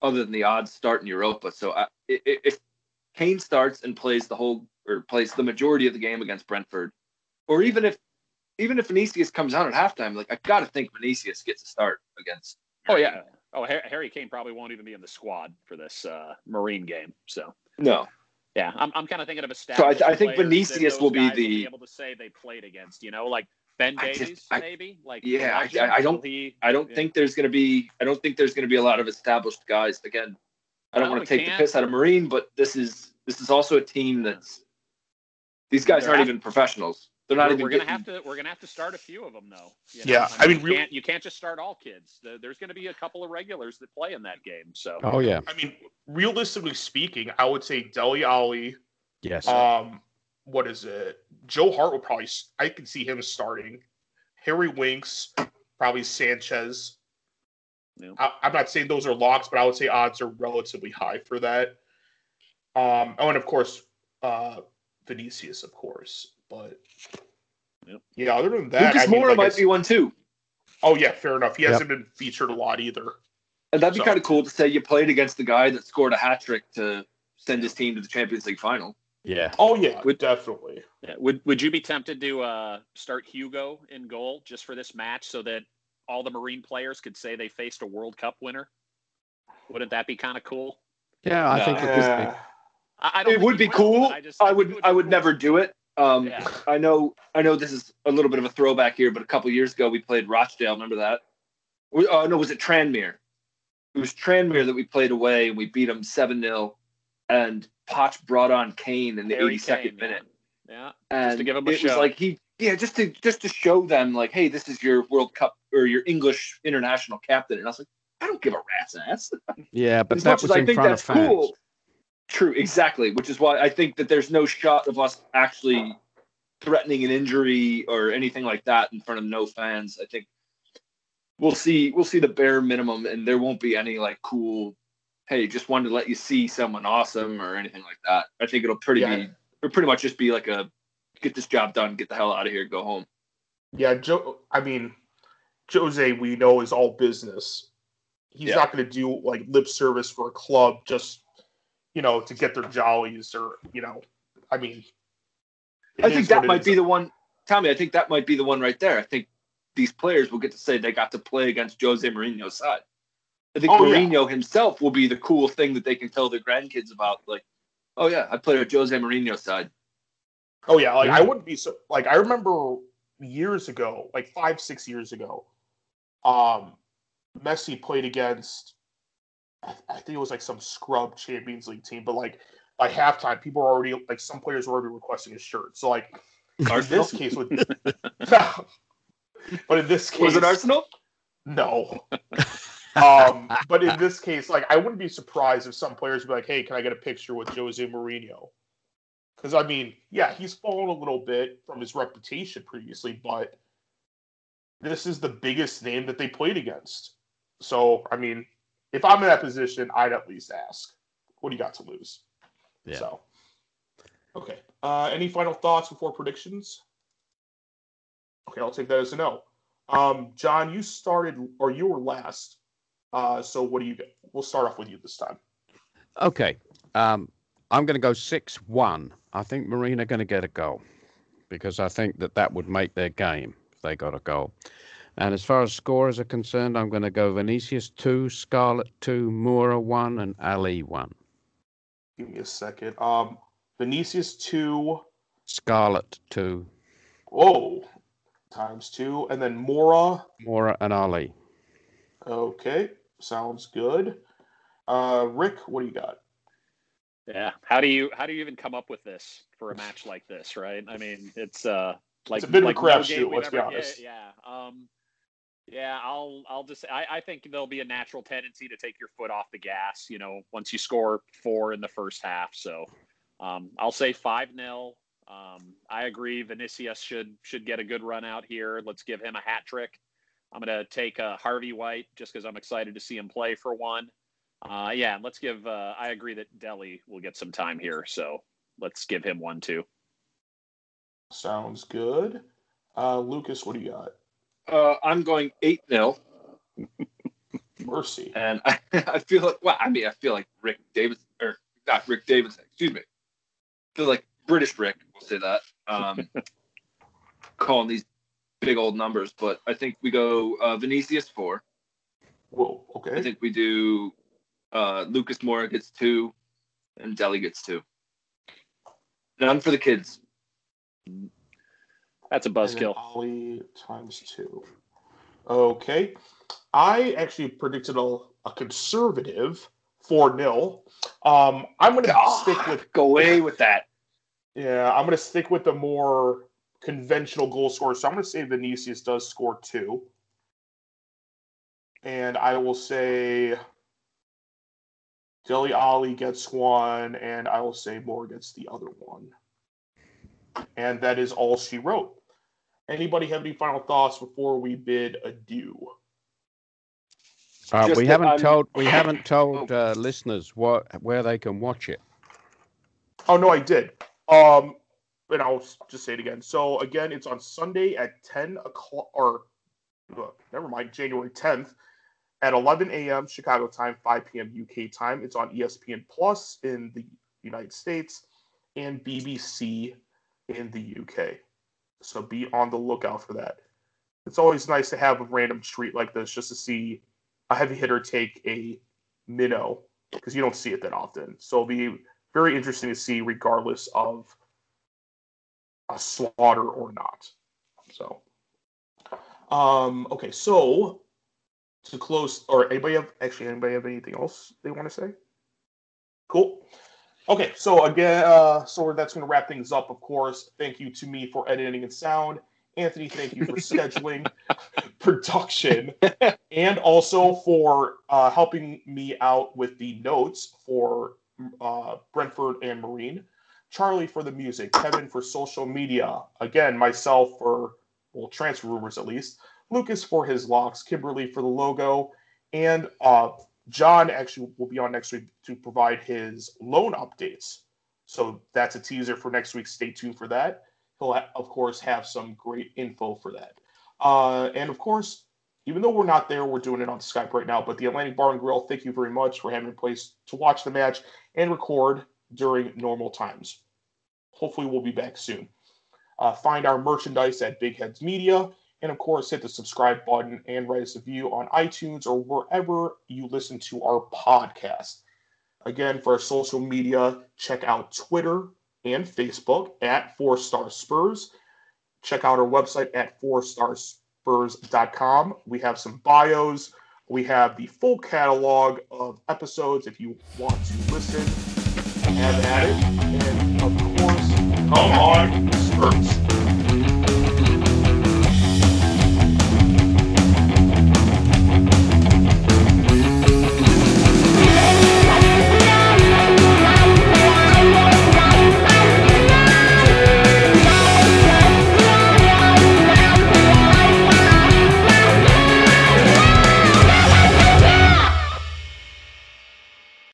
other than the odds start in Europa. So I, if Kane starts and plays the whole or plays the majority of the game against Brentford, or even if even if Vinicius comes on at halftime, like I got to think Vinicius gets a start against. oh yeah oh harry kane probably won't even be in the squad for this uh, marine game so No, yeah i'm, I'm kind of thinking of a So I I think Vinicius will be the- able to say they played against you know like ben I just- davies I- maybe like Yeah, I- I- don't- he- I don't Yeah. think there's going to be. I don't think there's going to be a lot of established guys. Again, I don't No, want to take can't. the piss out of Marine, but this is this is also a team that's. These guys They're aren't af- even professionals. They're not we're, even. we're gonna getting- have to we're gonna have to start a few of them though. you Yeah, I mean, you can't you can't just start all kids. The- There's gonna be a couple of regulars that play in that game. So Oh yeah, I mean, realistically speaking, I would say Dele Alli. yes. Um, what is it? Joe Hart will probably. I can see him starting. Harry Winks, probably Sanchez. Yeah. I, I'm not saying those are locks, but I would say odds are relatively high for that. Um, oh, and of course, uh, Vinicius, of course, but Yep. yeah. Other than that, Lucas I mean, Moura like might be one too, Oh yeah, fair enough. He Yep. hasn't been featured a lot either. and that'd be So- kind of cool to say you played against the guy that scored a hat trick to send his team to the Champions League final. yeah. Oh yeah, Would- definitely. yeah, would would you be tempted to uh, start Hugo in goal just for this match so that all the Marine players could say they faced a World Cup winner? Wouldn't that be kind of cool? Yeah, I No. think it would be. Uh, I, I don't It think would be will, cool. I, just, I think would. I be would cool. never do it. Um, Yeah. I know. I know this is a little bit of a throwback here, but a couple years ago we played Rochdale. Remember that? We, oh no, was it Tranmere? It was Tranmere that we played away and we beat them seven 0 and Potch brought on Kane in the eighty second minute, Yeah. and to give 'em a it was like he, yeah, just to just to show them like, hey, this is your World Cup or your English international captain, and I was like, I don't give a rat's ass. Yeah, but as that much was as I in think front that's of fans. cool. True, exactly. Which is why I think that there's no shot of us actually threatening an injury or anything like that in front of no fans. I think we'll see we'll see the bare minimum and there won't be any like cool hey, just wanted to let you see someone awesome or anything like that. I think it'll pretty Yeah. be it'll pretty much just be like a get this job done, get the hell out of here, go home. Yeah, Joe. I mean, Jose, we know is all business. He's Yeah. not going to do like lip service for a club just, you know, to get their jollies or you know. I mean, I think that might be the one Tommy, I think that might be the one right there. I think these players will get to say they got to play against Jose Mourinho's side. I think Oh, yeah. Mourinho himself will be the cool thing that they can tell their grandkids about. Like, oh yeah, I played with Jose Mourinho's side. Oh yeah, like I wouldn't be so like I remember years ago, like five six years ago, um, Messi played against. I I think it was like some scrub Champions League team, but like by halftime, people were already like some players were already requesting his shirt. So like in this case, with but in this case, Was it Arsenal? No. um, but in this case, like I wouldn't be surprised if some players would be like, "Hey, can I get a picture with Jose Mourinho?" Because I mean, yeah, he's fallen a little bit from his reputation previously, but this is the biggest name that they played against. So I mean, if I'm in that position, I'd at least ask, "What do you got to lose?" Yeah. So, okay. Uh, any final thoughts before predictions? Okay, I'll take that as a no. Um, John, you started or you were last. Uh, so what do you get? We'll start off with you this time. Okay. Um, I'm going to go 6 1. I think Marina going to get a goal because I think that that would make their game if they got a goal. And as far as scorers are concerned, I'm going to go Vinicius 2, Scarlett 2, Moura 1, and Alli 1. Give me a second. Um, Vinicius two. Scarlett 2, Whoa, times two, and then Mora. Moura, and Alli. Okay, sounds good. Uh, Rick, what do you got? Yeah. How do you how do you even come up with this for a match like this, right? I mean, it's uh like It's a bit of a like no crapshoot, game let's be honest. Yeah, yeah. Um yeah, I'll I'll just I, I think there'll be a natural tendency to take your foot off the gas, you know, once you score four in the first half. So um I'll say five 0 Um I agree Vinicius should should get a good run out here. Let's give him a hat trick. I'm gonna take uh, Harvey White just because I'm excited to see him play for one. Uh, yeah, let's give. Uh, I agree that Dele will get some time here, so let's give him one too. Sounds good. Uh, Lucas, what do you got? Uh, I'm going 8 0. Mercy. And I, I feel like, well, I mean, I feel like Rick Davis, or not Rick Davidson, excuse me. I feel like British Rick, we'll say that. Um, calling these big old numbers, but I think we go uh, Vinicius 4. Whoa. Okay. I think we do uh, Lucas Moura gets two, and Dele gets two. None for the kids. That's a buzzkill. Ollie times two. Okay. I actually predicted a, a conservative 4 0. Um, I'm going to stick with Go away with that. Yeah, I'm going to stick with the more conventional goal scorer. So I'm going to say Vinicius does score two. And I will say Dele Alli gets one, and I will say Moura gets the other one. And that is all she wrote. Anybody have any final thoughts before we bid adieu? Uh, we haven't I'm- told we haven't told uh, listeners what where they can watch it. Oh no, I did. Um, and I'll just say it again. So again, it's on Sunday at ten o'clock, or uh, never mind, January tenth at eleven a.m. Chicago time, five p.m. UK time. It's on ESPN Plus in the United States and BBC in the UK. So be on the lookout for that. It's always nice to have a random treat like this just to see a heavy hitter take a minnow because you don't see it that often. So it'll be very interesting to see, regardless of a slaughter or not. So, um, okay, so to close, or anybody have actually anybody have anything else they want to say? Cool. Okay, so again, uh, so that's going to wrap things up. Of course, thank you to me for editing and sound. Anthony, thank you for scheduling, production, and also for uh, helping me out with the notes for uh, Brentford and Marine. Charlie for the music, Kevin for social media, again, myself for, well, transfer rumors at least, Lucas for his locks, Kimberly for the logo, and uh, John actually will be on next week to provide his loan updates. So that's a teaser for next week. Stay tuned for that. He'll, of course, have some great info for that. Uh, and of course, even though we're not there, we're doing it on Skype right now. But the Atlantic Bar and Grill, thank you very much for having a place to watch the match and record during normal times. Hopefully, we'll be back soon. Uh, find our merchandise at Big Heads Media. And of course, hit the subscribe button and write us a review on iTunes or wherever you listen to our podcast. Again, for our social media, check out Twitter and Facebook at Four Star Spurs. Check out our website at fourstarsspurs.com. We have some bios. We have the full catalog of episodes if you want to listen. Have at it. And of course, come on, Spurs.